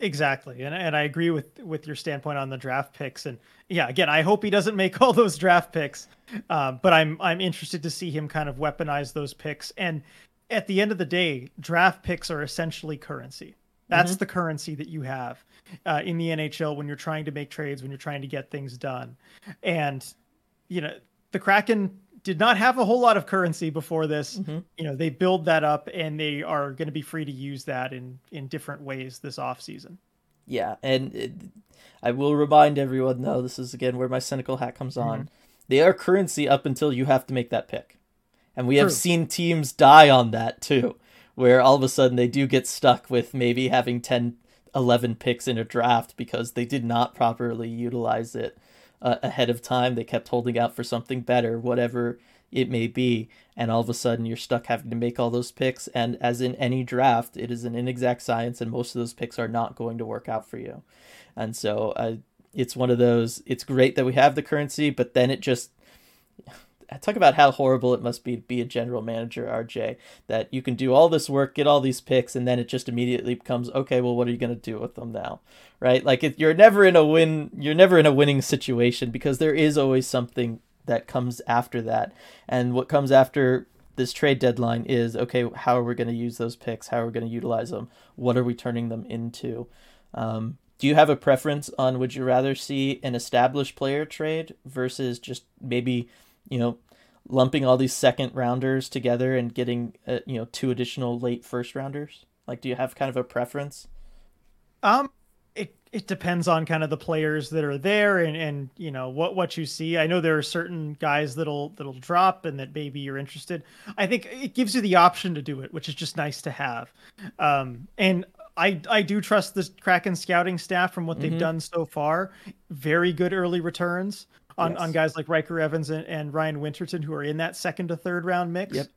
Exactly, and and I agree with with your standpoint on the draft picks, and yeah, again, I hope he doesn't make all those draft picks, uh, but I'm I'm interested to see him kind of weaponize those picks. And at the end of the day, draft picks are essentially currency. That's mm-hmm. the currency that you have uh, in the NHL when you're trying to make trades, when you're trying to get things done. And, you know, the Kraken did not have a whole lot of currency before this. Mm-hmm. You know, they build that up and they are going to be free to use that in, in different ways this off season. Yeah. And it, I will remind everyone, though, this is again where my cynical hat comes on. Mm-hmm. They are currency up until you have to make that pick. And we True. have seen teams die on that too where all of a sudden they do get stuck with maybe having 10, 11 picks in a draft because they did not properly utilize it uh, ahead of time. They kept holding out for something better, whatever it may be. And all of a sudden you're stuck having to make all those picks. And as in any draft, it is an inexact science, and most of those picks are not going to work out for you. And so uh, it's one of those, it's great that we have the currency, but then it just talk about how horrible it must be to be a general manager, RJ. That you can do all this work, get all these picks, and then it just immediately becomes okay. Well, what are you going to do with them now, right? Like you're never in a win, you're never in a winning situation because there is always something that comes after that, and what comes after this trade deadline is okay. How are we going to use those picks? How are we going to utilize them? What are we turning them into? Um, do you have a preference on would you rather see an established player trade versus just maybe you know, lumping all these second rounders together and getting uh, you know two additional late first rounders? Like, do you have kind of a preference? Um, it it depends on kind of the players that are there and and you know what what you see. I know there are certain guys that'll that'll drop and that maybe you're interested. I think it gives you the option to do it, which is just nice to have. Um, and I I do trust the Kraken scouting staff from what they've mm-hmm. done so far. Very good early returns on, yes. on guys like Ryker Evans and, and, Ryan Winterton who are in that second to third round mix. Yep.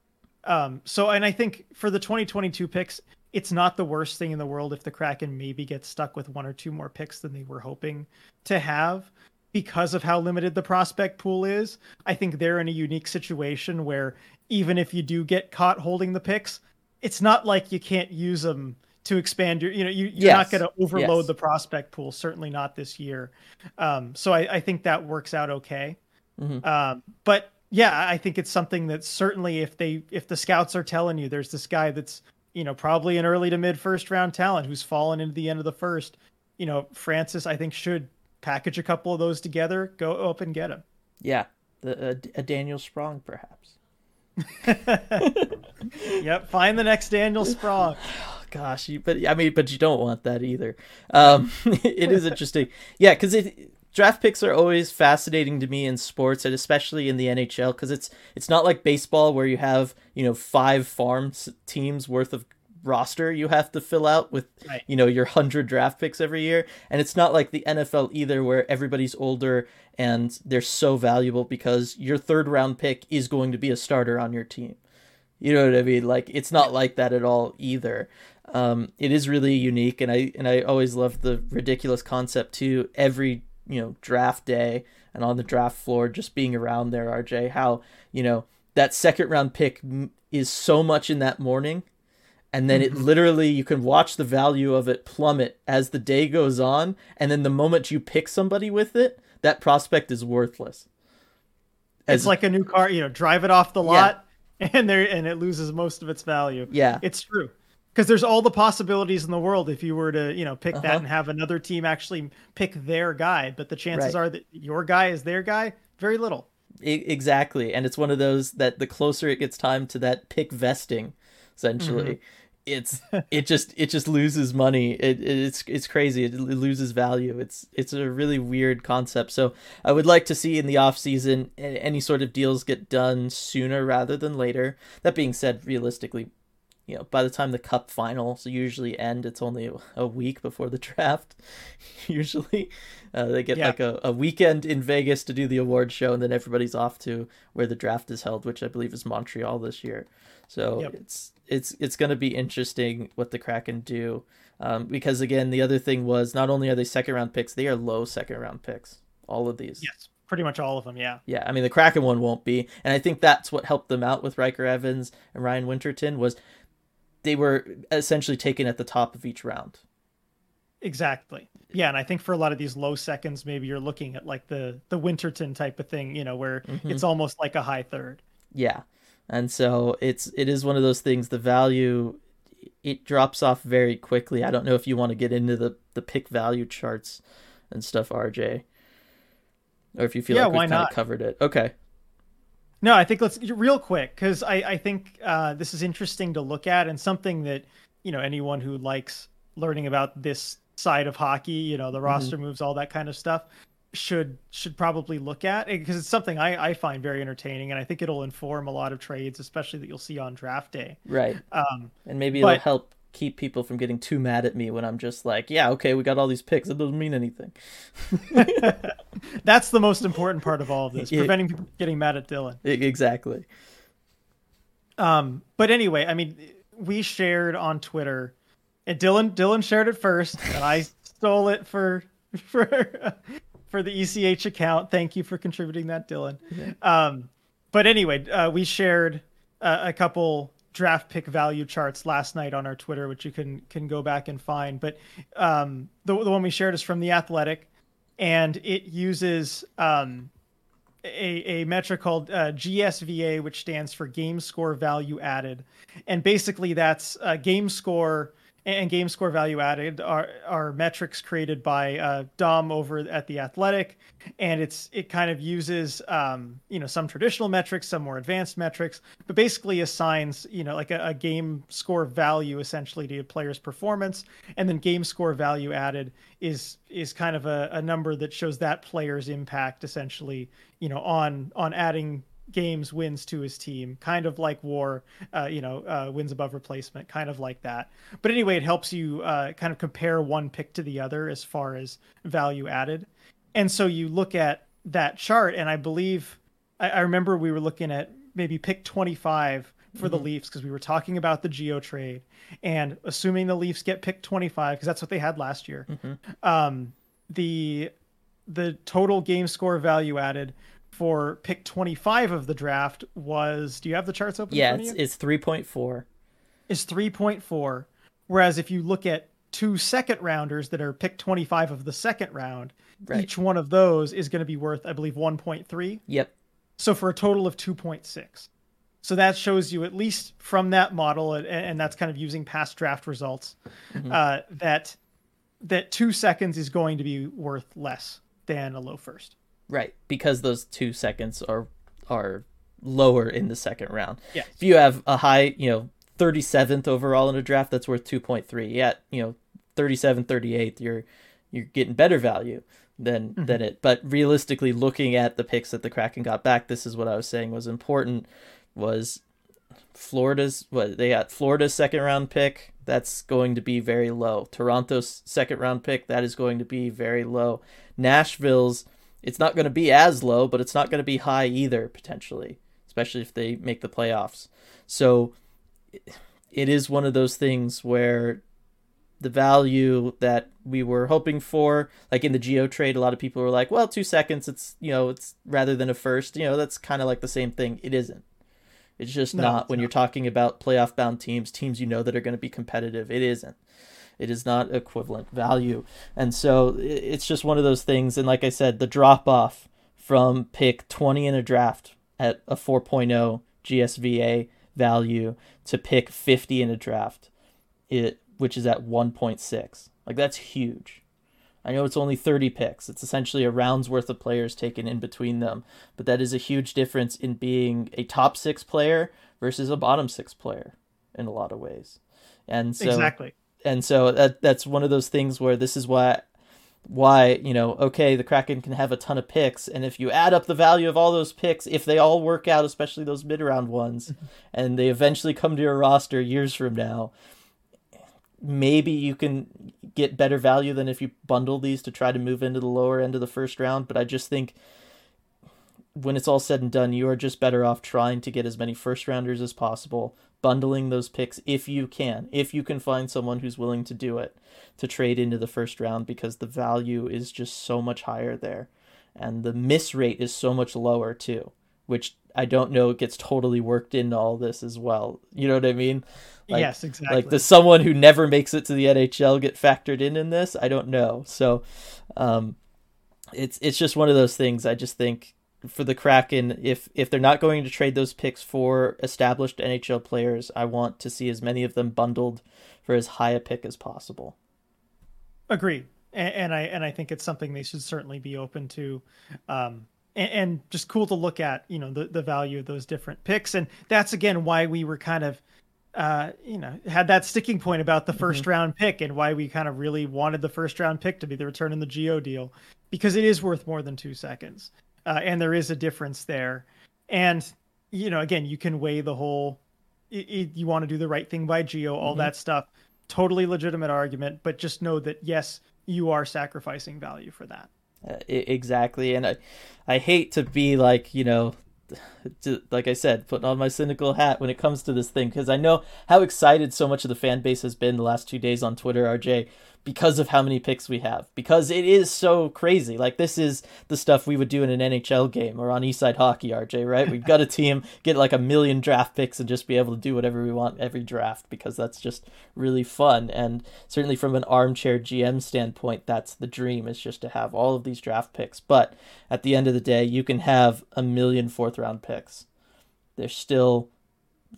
Um, so, and I think for the 2022 picks, it's not the worst thing in the world if the Kraken maybe gets stuck with one or two more picks than they were hoping to have because of how limited the prospect pool is. I think they're in a unique situation where even if you do get caught holding the picks, it's not like you can't use them to expand your you know you, you're yes. not going to overload yes. the prospect pool certainly not this year um, so I, I, think that works out okay mm-hmm. um, but yeah i think it's something that certainly if they if the scouts are telling you there's this guy that's you know probably an early to mid first round talent who's fallen into the end of the first you know francis i think should package a couple of those together go up and get him yeah the, a, a daniel sprong perhaps yep find the next daniel sprong gosh, you, but I mean, but you don't want that either. Um, it is interesting, yeah, because it draft picks are always fascinating to me in sports and especially in the NHL because it's it's not like baseball where you have you know five farm teams worth of roster you have to fill out with right. you know your 100 draft picks every year. And it's not like the NFL either where everybody's older and they're so valuable because your third round pick is going to be a starter on your team. You know what I mean? Like it's not like that at all either um, it is really unique and I and I always love the ridiculous concept too. Every you know draft day and on the draft floor just being around there RJ how you know that second round pick is so much in that morning and then mm-hmm. it literally you can watch the value of it plummet as the day goes on and then the moment you pick somebody with it that prospect is worthless. As, it's like a new car you know drive it off the lot yeah. and there and it loses most of its value. Yeah. It's true because there's all the possibilities in the world if you were to you know pick uh-huh. that and have another team actually pick their guy but the chances right. are that your guy is their guy very little. Exactly and it's one of those that the closer it gets time to that pick vesting essentially mm-hmm. it's it just it just loses money. It, it's it's crazy. It, loses value. It's it's a really weird concept. So i would like to see in the off season any sort of deals get done sooner rather than later. That being said realistically you know by the time the cup finals usually end it's only a week before the draft usually uh, they get yeah. like a, a weekend in vegas to do the award show and then everybody's off to where the draft is held which i believe is montreal this year so yep. it's it's it's going to be interesting what the Kraken do. Um, because again, the other thing was not only are they second round picks, they are low second round picks. All of these. Yes, pretty much all of them. Yeah. Yeah, I mean the Kraken one won't be, and I think that's what helped them out with Ryker Evans and Ryan Winterton was they were essentially taken at the top of each round. Exactly. Yeah, and I think for a lot of these low seconds, maybe you're looking at like the the Winterton type of thing, you know, where mm-hmm. it's almost like a high third. Yeah, and so it's it is one of those things the value it drops off very quickly i don't know if you want to get into the the pick value charts and stuff rj or if you feel yeah, like we've kind of covered it okay no i think let's real quick because i i think uh, this is interesting to look at and something that you know anyone who likes learning about this side of hockey you know the mm-hmm. roster moves all that kind of stuff should should probably look at because it's something I, I find very entertaining and I think it'll inform a lot of trades, especially that you'll see on draft day. Right. Um, and maybe it'll help keep people from getting too mad at me when I'm just like, yeah, okay, we got all these picks. It doesn't mean anything. That's the most important part of all of this, preventing people getting mad at Dylan. Exactly. Um, but anyway, I mean, we shared on Twitter, and Dylan Dylan shared it first, and I stole it for for for the ECH account. Thank you for contributing that, Dylan. Um, but anyway, uh, we shared uh, a couple draft pick value charts last night on our Twitter, which you can can go back and find. But um, the the one we shared is from the Athletic, and it uses um, a, a metric called uh, GSVA, which stands for Game Score Value Added, and basically that's uh, game score and game score value added are are metrics created by uh, Dom over at the Athletic, and it's it kind of uses um, you know some traditional metrics, some more advanced metrics, but basically assigns you know like a, a game score value essentially to a player's performance, and then game score value added is is kind of a, a number that shows that player's impact essentially you know on on adding games wins to his team, kind of like War, uh, you know, uh, wins above replacement, kind of like that. But anyway, it helps you uh, kind of compare one pick to the other as far as value added. And so you look at that chart, and I believe I, I remember we were looking at maybe pick 25 for mm-hmm. the Leafs because we were talking about the Gio trade, and assuming the Leafs get pick 25 because that's what they had last year. Mm-hmm. Um, the the total game score value added for pick 25 of the draft was do you have the charts open yeah it's, it's 3.4 is 3.4 whereas if you look at two second rounders that are pick 25 of the second round right. each one of those is going to be worth i believe 1.3 yep. So for a total of 2.6 so that shows you at least from that model and, and that's kind of using past draft results mm-hmm. uh, that that two seconds is going to be worth less than a low first Right, because those two seconds are are lower in the second round. Yeah. If you have a high, you know, 37th overall in a draft, that's worth 2.3. Yet, you know, 37, 38th, you're you're getting better value. than mm-hmm. than it. But realistically, looking at the picks that the Kraken got back, this is what I was saying was important. Was Florida's what they got Florida's second round pick that's going to be very low. Toronto's second round pick that is going to be very low. Nashville's it's not going to be as low, but it's not going to be high either potentially, especially if they make the playoffs. So it is one of those things where the value that we were hoping for, like in the Gio trade, a lot of people were like, "Well, two seconds, it's you know, it's rather than a first, you know, that's kind of like the same thing." It isn't. It's just no, not it's when not. you're talking about playoff bound teams, teams you know that are going to be competitive. It isn't. It is not equivalent value, and so it's just one of those things. And like I said, the drop off from pick 20 in a draft at a 4.0 GSVA value to pick 50 in a draft, it which is at 1.6. Like that's huge. I know it's only 30 picks. It's essentially a round's worth of players taken in between them, but that is a huge difference in being a top 6 player versus a bottom 6 player in a lot of ways. And so Exactly. And so that that's one of those things where this is why why, you know, okay, the Kraken can have a ton of picks, and if you add up the value of all those picks, if they all work out, especially those mid round ones, and they eventually come to your roster years from now, maybe you can get better value than if you bundle these to try to move into the lower end of the first round. But I just think when it's all said and done, you are just better off trying to get as many first rounders as possible, bundling those picks if you can, if you can find someone who's willing to do it to trade into the first round because the value is just so much higher there. And the miss rate is so much lower too, which I don't know gets totally worked into all this as well. You know what I mean? Like, yes, exactly. Like does someone who never makes it to the NHL get factored in in this? I don't know. So, um, it's it's just one of those things. I just think for the Kraken, if if they're not going to trade those picks for established NHL players, I want to see as many of them bundled for as high a pick as possible. Agreed, and, and I and I think it's something they should certainly be open to. Um, and, and just cool to look at, you know, the, the value of those different picks. And that's again why we were kind of uh, you know, had that sticking point about the 1st mm-hmm. round pick and why we kind of really wanted the first round pick to be the return in the Gio deal because it is worth more than two seconds. Uh, and there is a difference there. And, you know, again, you can weigh the whole, it, it, you want to do the right thing by Gio, all mm-hmm. that stuff. Totally legitimate argument, but just know that, yes, you are sacrificing value for that. Uh, exactly. And I, I hate to be like, you know, like I said, putting on my cynical hat when it comes to this thing because I know how excited so much of the fan base has been the last two days on Twitter, RJ, because of how many picks we have. Because it is so crazy. Like this is the stuff we would do in an NHL game or on Eastside Hockey, RJ, right? We've got a team, get like a million draft picks and just be able to do whatever we want every draft because that's just really fun. And certainly from an armchair GM standpoint, that's the dream is just to have all of these draft picks. But at the end of the day, you can have a million fourth round picks. There's still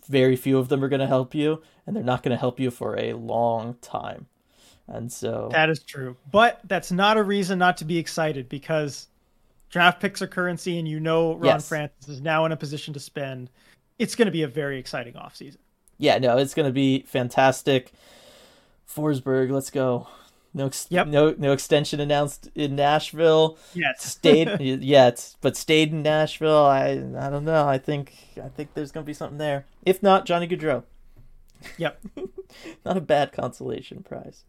very few of them are going to help you, and they're not going to help you for a long time. And so that is true. But that's not a reason not to be excited because draft picks are currency and you know Ron yes. Francis is now in a position to spend. It's going to be a very exciting offseason. Yeah, no, it's going to be fantastic. Forsberg, let's go. No, ex- yep. no, no extension announced in Nashville. Yes, stayed yet, but stayed in Nashville. I, I don't know. I think, I think there's gonna be something there. If not, Johnny Gaudreau. Yep, not a bad consolation prize.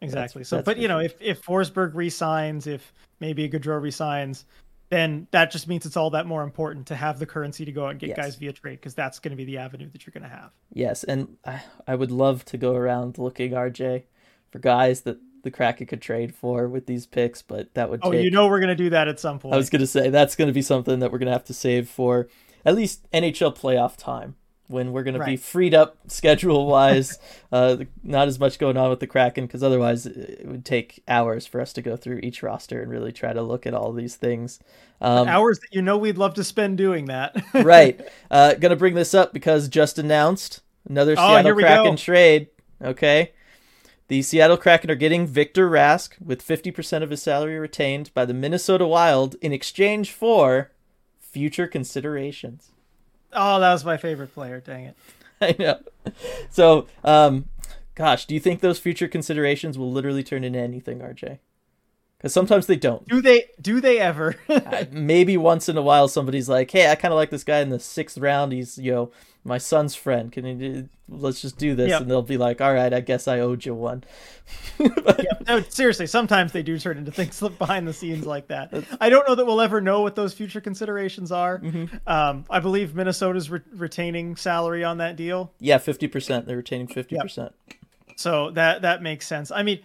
Exactly. That's, so, that's but you know, if if Forsberg resigns, if maybe Gaudreau resigns, then that just means it's all that more important to have the currency to go out and get yes. guys via trade because that's going to be the avenue that you're going to have. Yes, and I, I would love to go around looking RJ for guys that the Kraken could trade for with these picks, but that would. Oh, you know we're going to do that at some point. I was going to say that's going to be something that we're going to have to save for at least NHL playoff time when we're going right. to be freed up schedule wise. uh, not as much going on with the Kraken because otherwise it would take hours for us to go through each roster and really try to look at all these things. Um, hours that you know we'd love to spend doing that. right. Uh, going to bring this up because just announced another oh, Seattle Kraken go. trade. Okay. The Seattle Kraken are getting Victor Rask with 50% of his salary retained by the Minnesota Wild in exchange for future considerations. Oh, that was my favorite player. Dang it. I know. So, um, gosh, do you think those future considerations will literally turn into anything, RJ? because sometimes they don't. Do they? Do they ever? Maybe once in a while, somebody's like, "Hey, I kind of like this guy in the sixth round. He's you know my son's friend. Can you let's just do this?" Yep. And they'll be like, "All right, I guess I owed you one." yeah, no, seriously, sometimes they do turn into things behind the scenes like that. I don't know that we'll ever know what those future considerations are. Mm-hmm. Um, I believe Minnesota's re- retaining salary on that deal, Yeah, fifty percent. They're retaining fifty percent. so that that makes sense. I mean,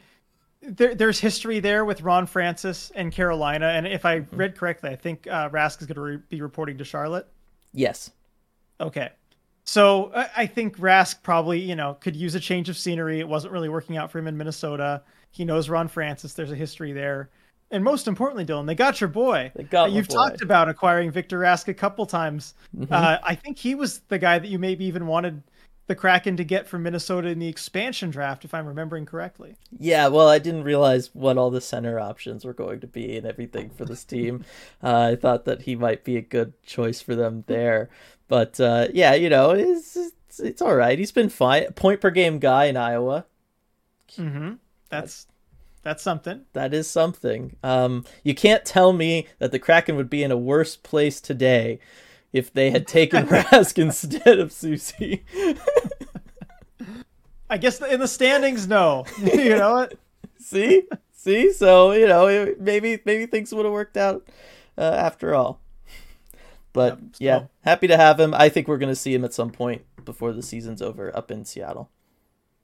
there, there's history there with Ron Francis and Carolina, and if I Mm-hmm. read correctly, I think uh, Rask is going to re- be reporting to Charlotte. Yes. Okay. So I I think Rask probably, you know, could use a change of scenery. It wasn't really working out for him in Minnesota. He knows Ron Francis. There's a history there. And most importantly, Dylan, they got your boy. They got Uh, You've boy. Mm-hmm. talked about acquiring Victor Rask a couple times. Uh, I think he was the guy that you maybe even wanted the Kraken to get from Minnesota in the expansion draft, if I'm remembering correctly. Yeah, well, I didn't realize what all the center options were going to be and everything for this team. uh, I thought that he might be a good choice for them there, but uh, yeah, you know, it's, it's it's all right. He's been fine. Point per game guy in Iowa. Mm-hmm. That's that's something. That is something. Um, you can't tell me that the Kraken would be in a worse place today if they had taken Rask instead of Soucy. I guess in the standings, no. you know what? See, see. So you know, maybe maybe things would have worked out uh, after all. But Yep, so- yeah, happy to have him. I think we're going to see him at some point before the season's over up in Seattle.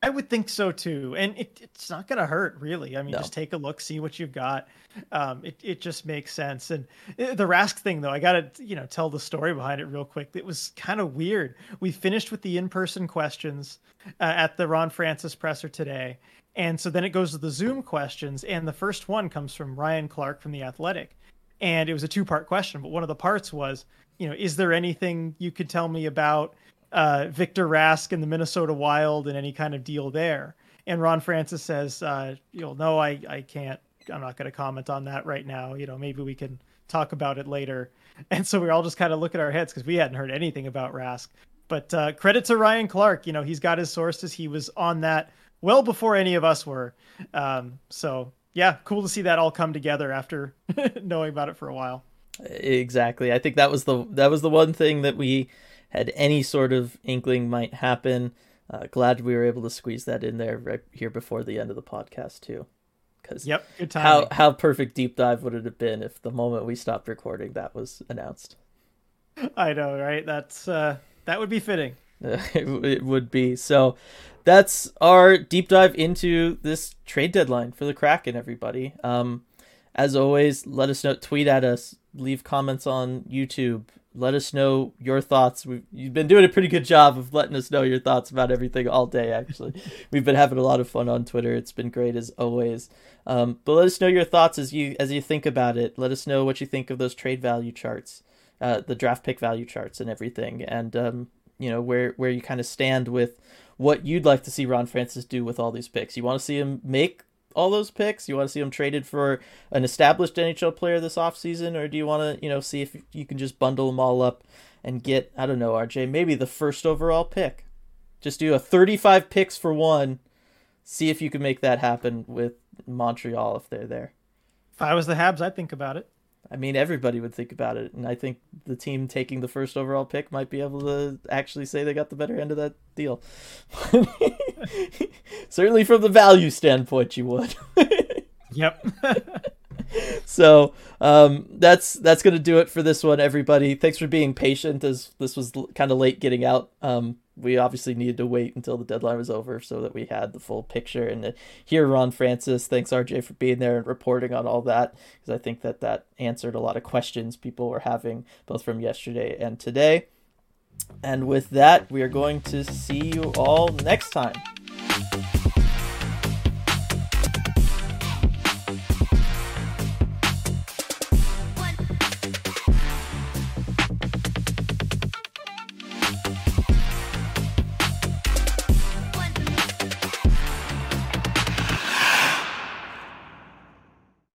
I would think so too, and it, it's not going to hurt really. I mean, No. just take a look, see what you've got. Um, it it just makes sense. And uh, the Rask thing, though, I got to you know tell the story behind it real quick. It was kind of weird. We finished with the in person questions uh, at the Ron Francis presser today, and so then it goes to the Zoom questions, and the first one comes from Ryan Clark from the Athletic, and it was a two part question, but one of the parts was, you know, is there anything you could tell me about uh, Victor Rask and the Minnesota Wild and any kind of deal there. And Ron Francis says, uh, you know, no, I, I can't, I'm not going to comment on that right now. You know, maybe we can talk about it later. And so we all just kind of look at our heads because we hadn't heard anything about Rask. But uh, credit to Ryan Clark. You know, he's got his sources. He was on that well before any of us were. Um, so yeah, cool to see that all come together after knowing about it for a while. Exactly. I think that was the that was the one thing that we had any sort of inkling might happen. Uh, glad we were able to squeeze that in there right here before the end of the podcast too. Because Yep, good time. how how perfect deep dive would it have been if the moment we stopped recording that was announced? I know, right? That's uh, that would be fitting. it, it would be. So that's our deep dive into this trade deadline for the Kraken, everybody. Um, as always, let us know, tweet at us, leave comments on YouTube. Let us know your thoughts. We've, you've been doing a pretty good job of letting us know your thoughts about everything all day, actually. We've been having a lot of fun on Twitter. It's been great as always. Um, but let us know your thoughts as you as you think about it. Let us know what you think of those trade value charts, uh, the draft pick value charts, and everything. And um, you know where where you kind of stand with what you'd like to see Ron Francis do with all these picks. You want to see him make all those picks? You want to see them traded for an established NHL player this offseason or do you want to, you know, see if you can just bundle them all up and get, I don't know, RJ, maybe the first overall pick. Just do a 35 picks for one. See if you can make that happen with Montreal if they're there. If I was the Habs, I'd think about it. I mean, everybody would think about it, and I think the team taking the first overall pick might be able to actually say they got the better end of that deal. Certainly, from the value standpoint, you would. Yep. so um, that's that's gonna do it for this one, everybody. Thanks for being patient, as this was kind of late getting out. Um, we obviously needed to wait until the deadline was over so that we had the full picture and here, Ron Francis. Thanks RJ for being there and reporting on all that because I think that that answered a lot of questions people were having both from yesterday and today. And with that, we are going to see you all next time.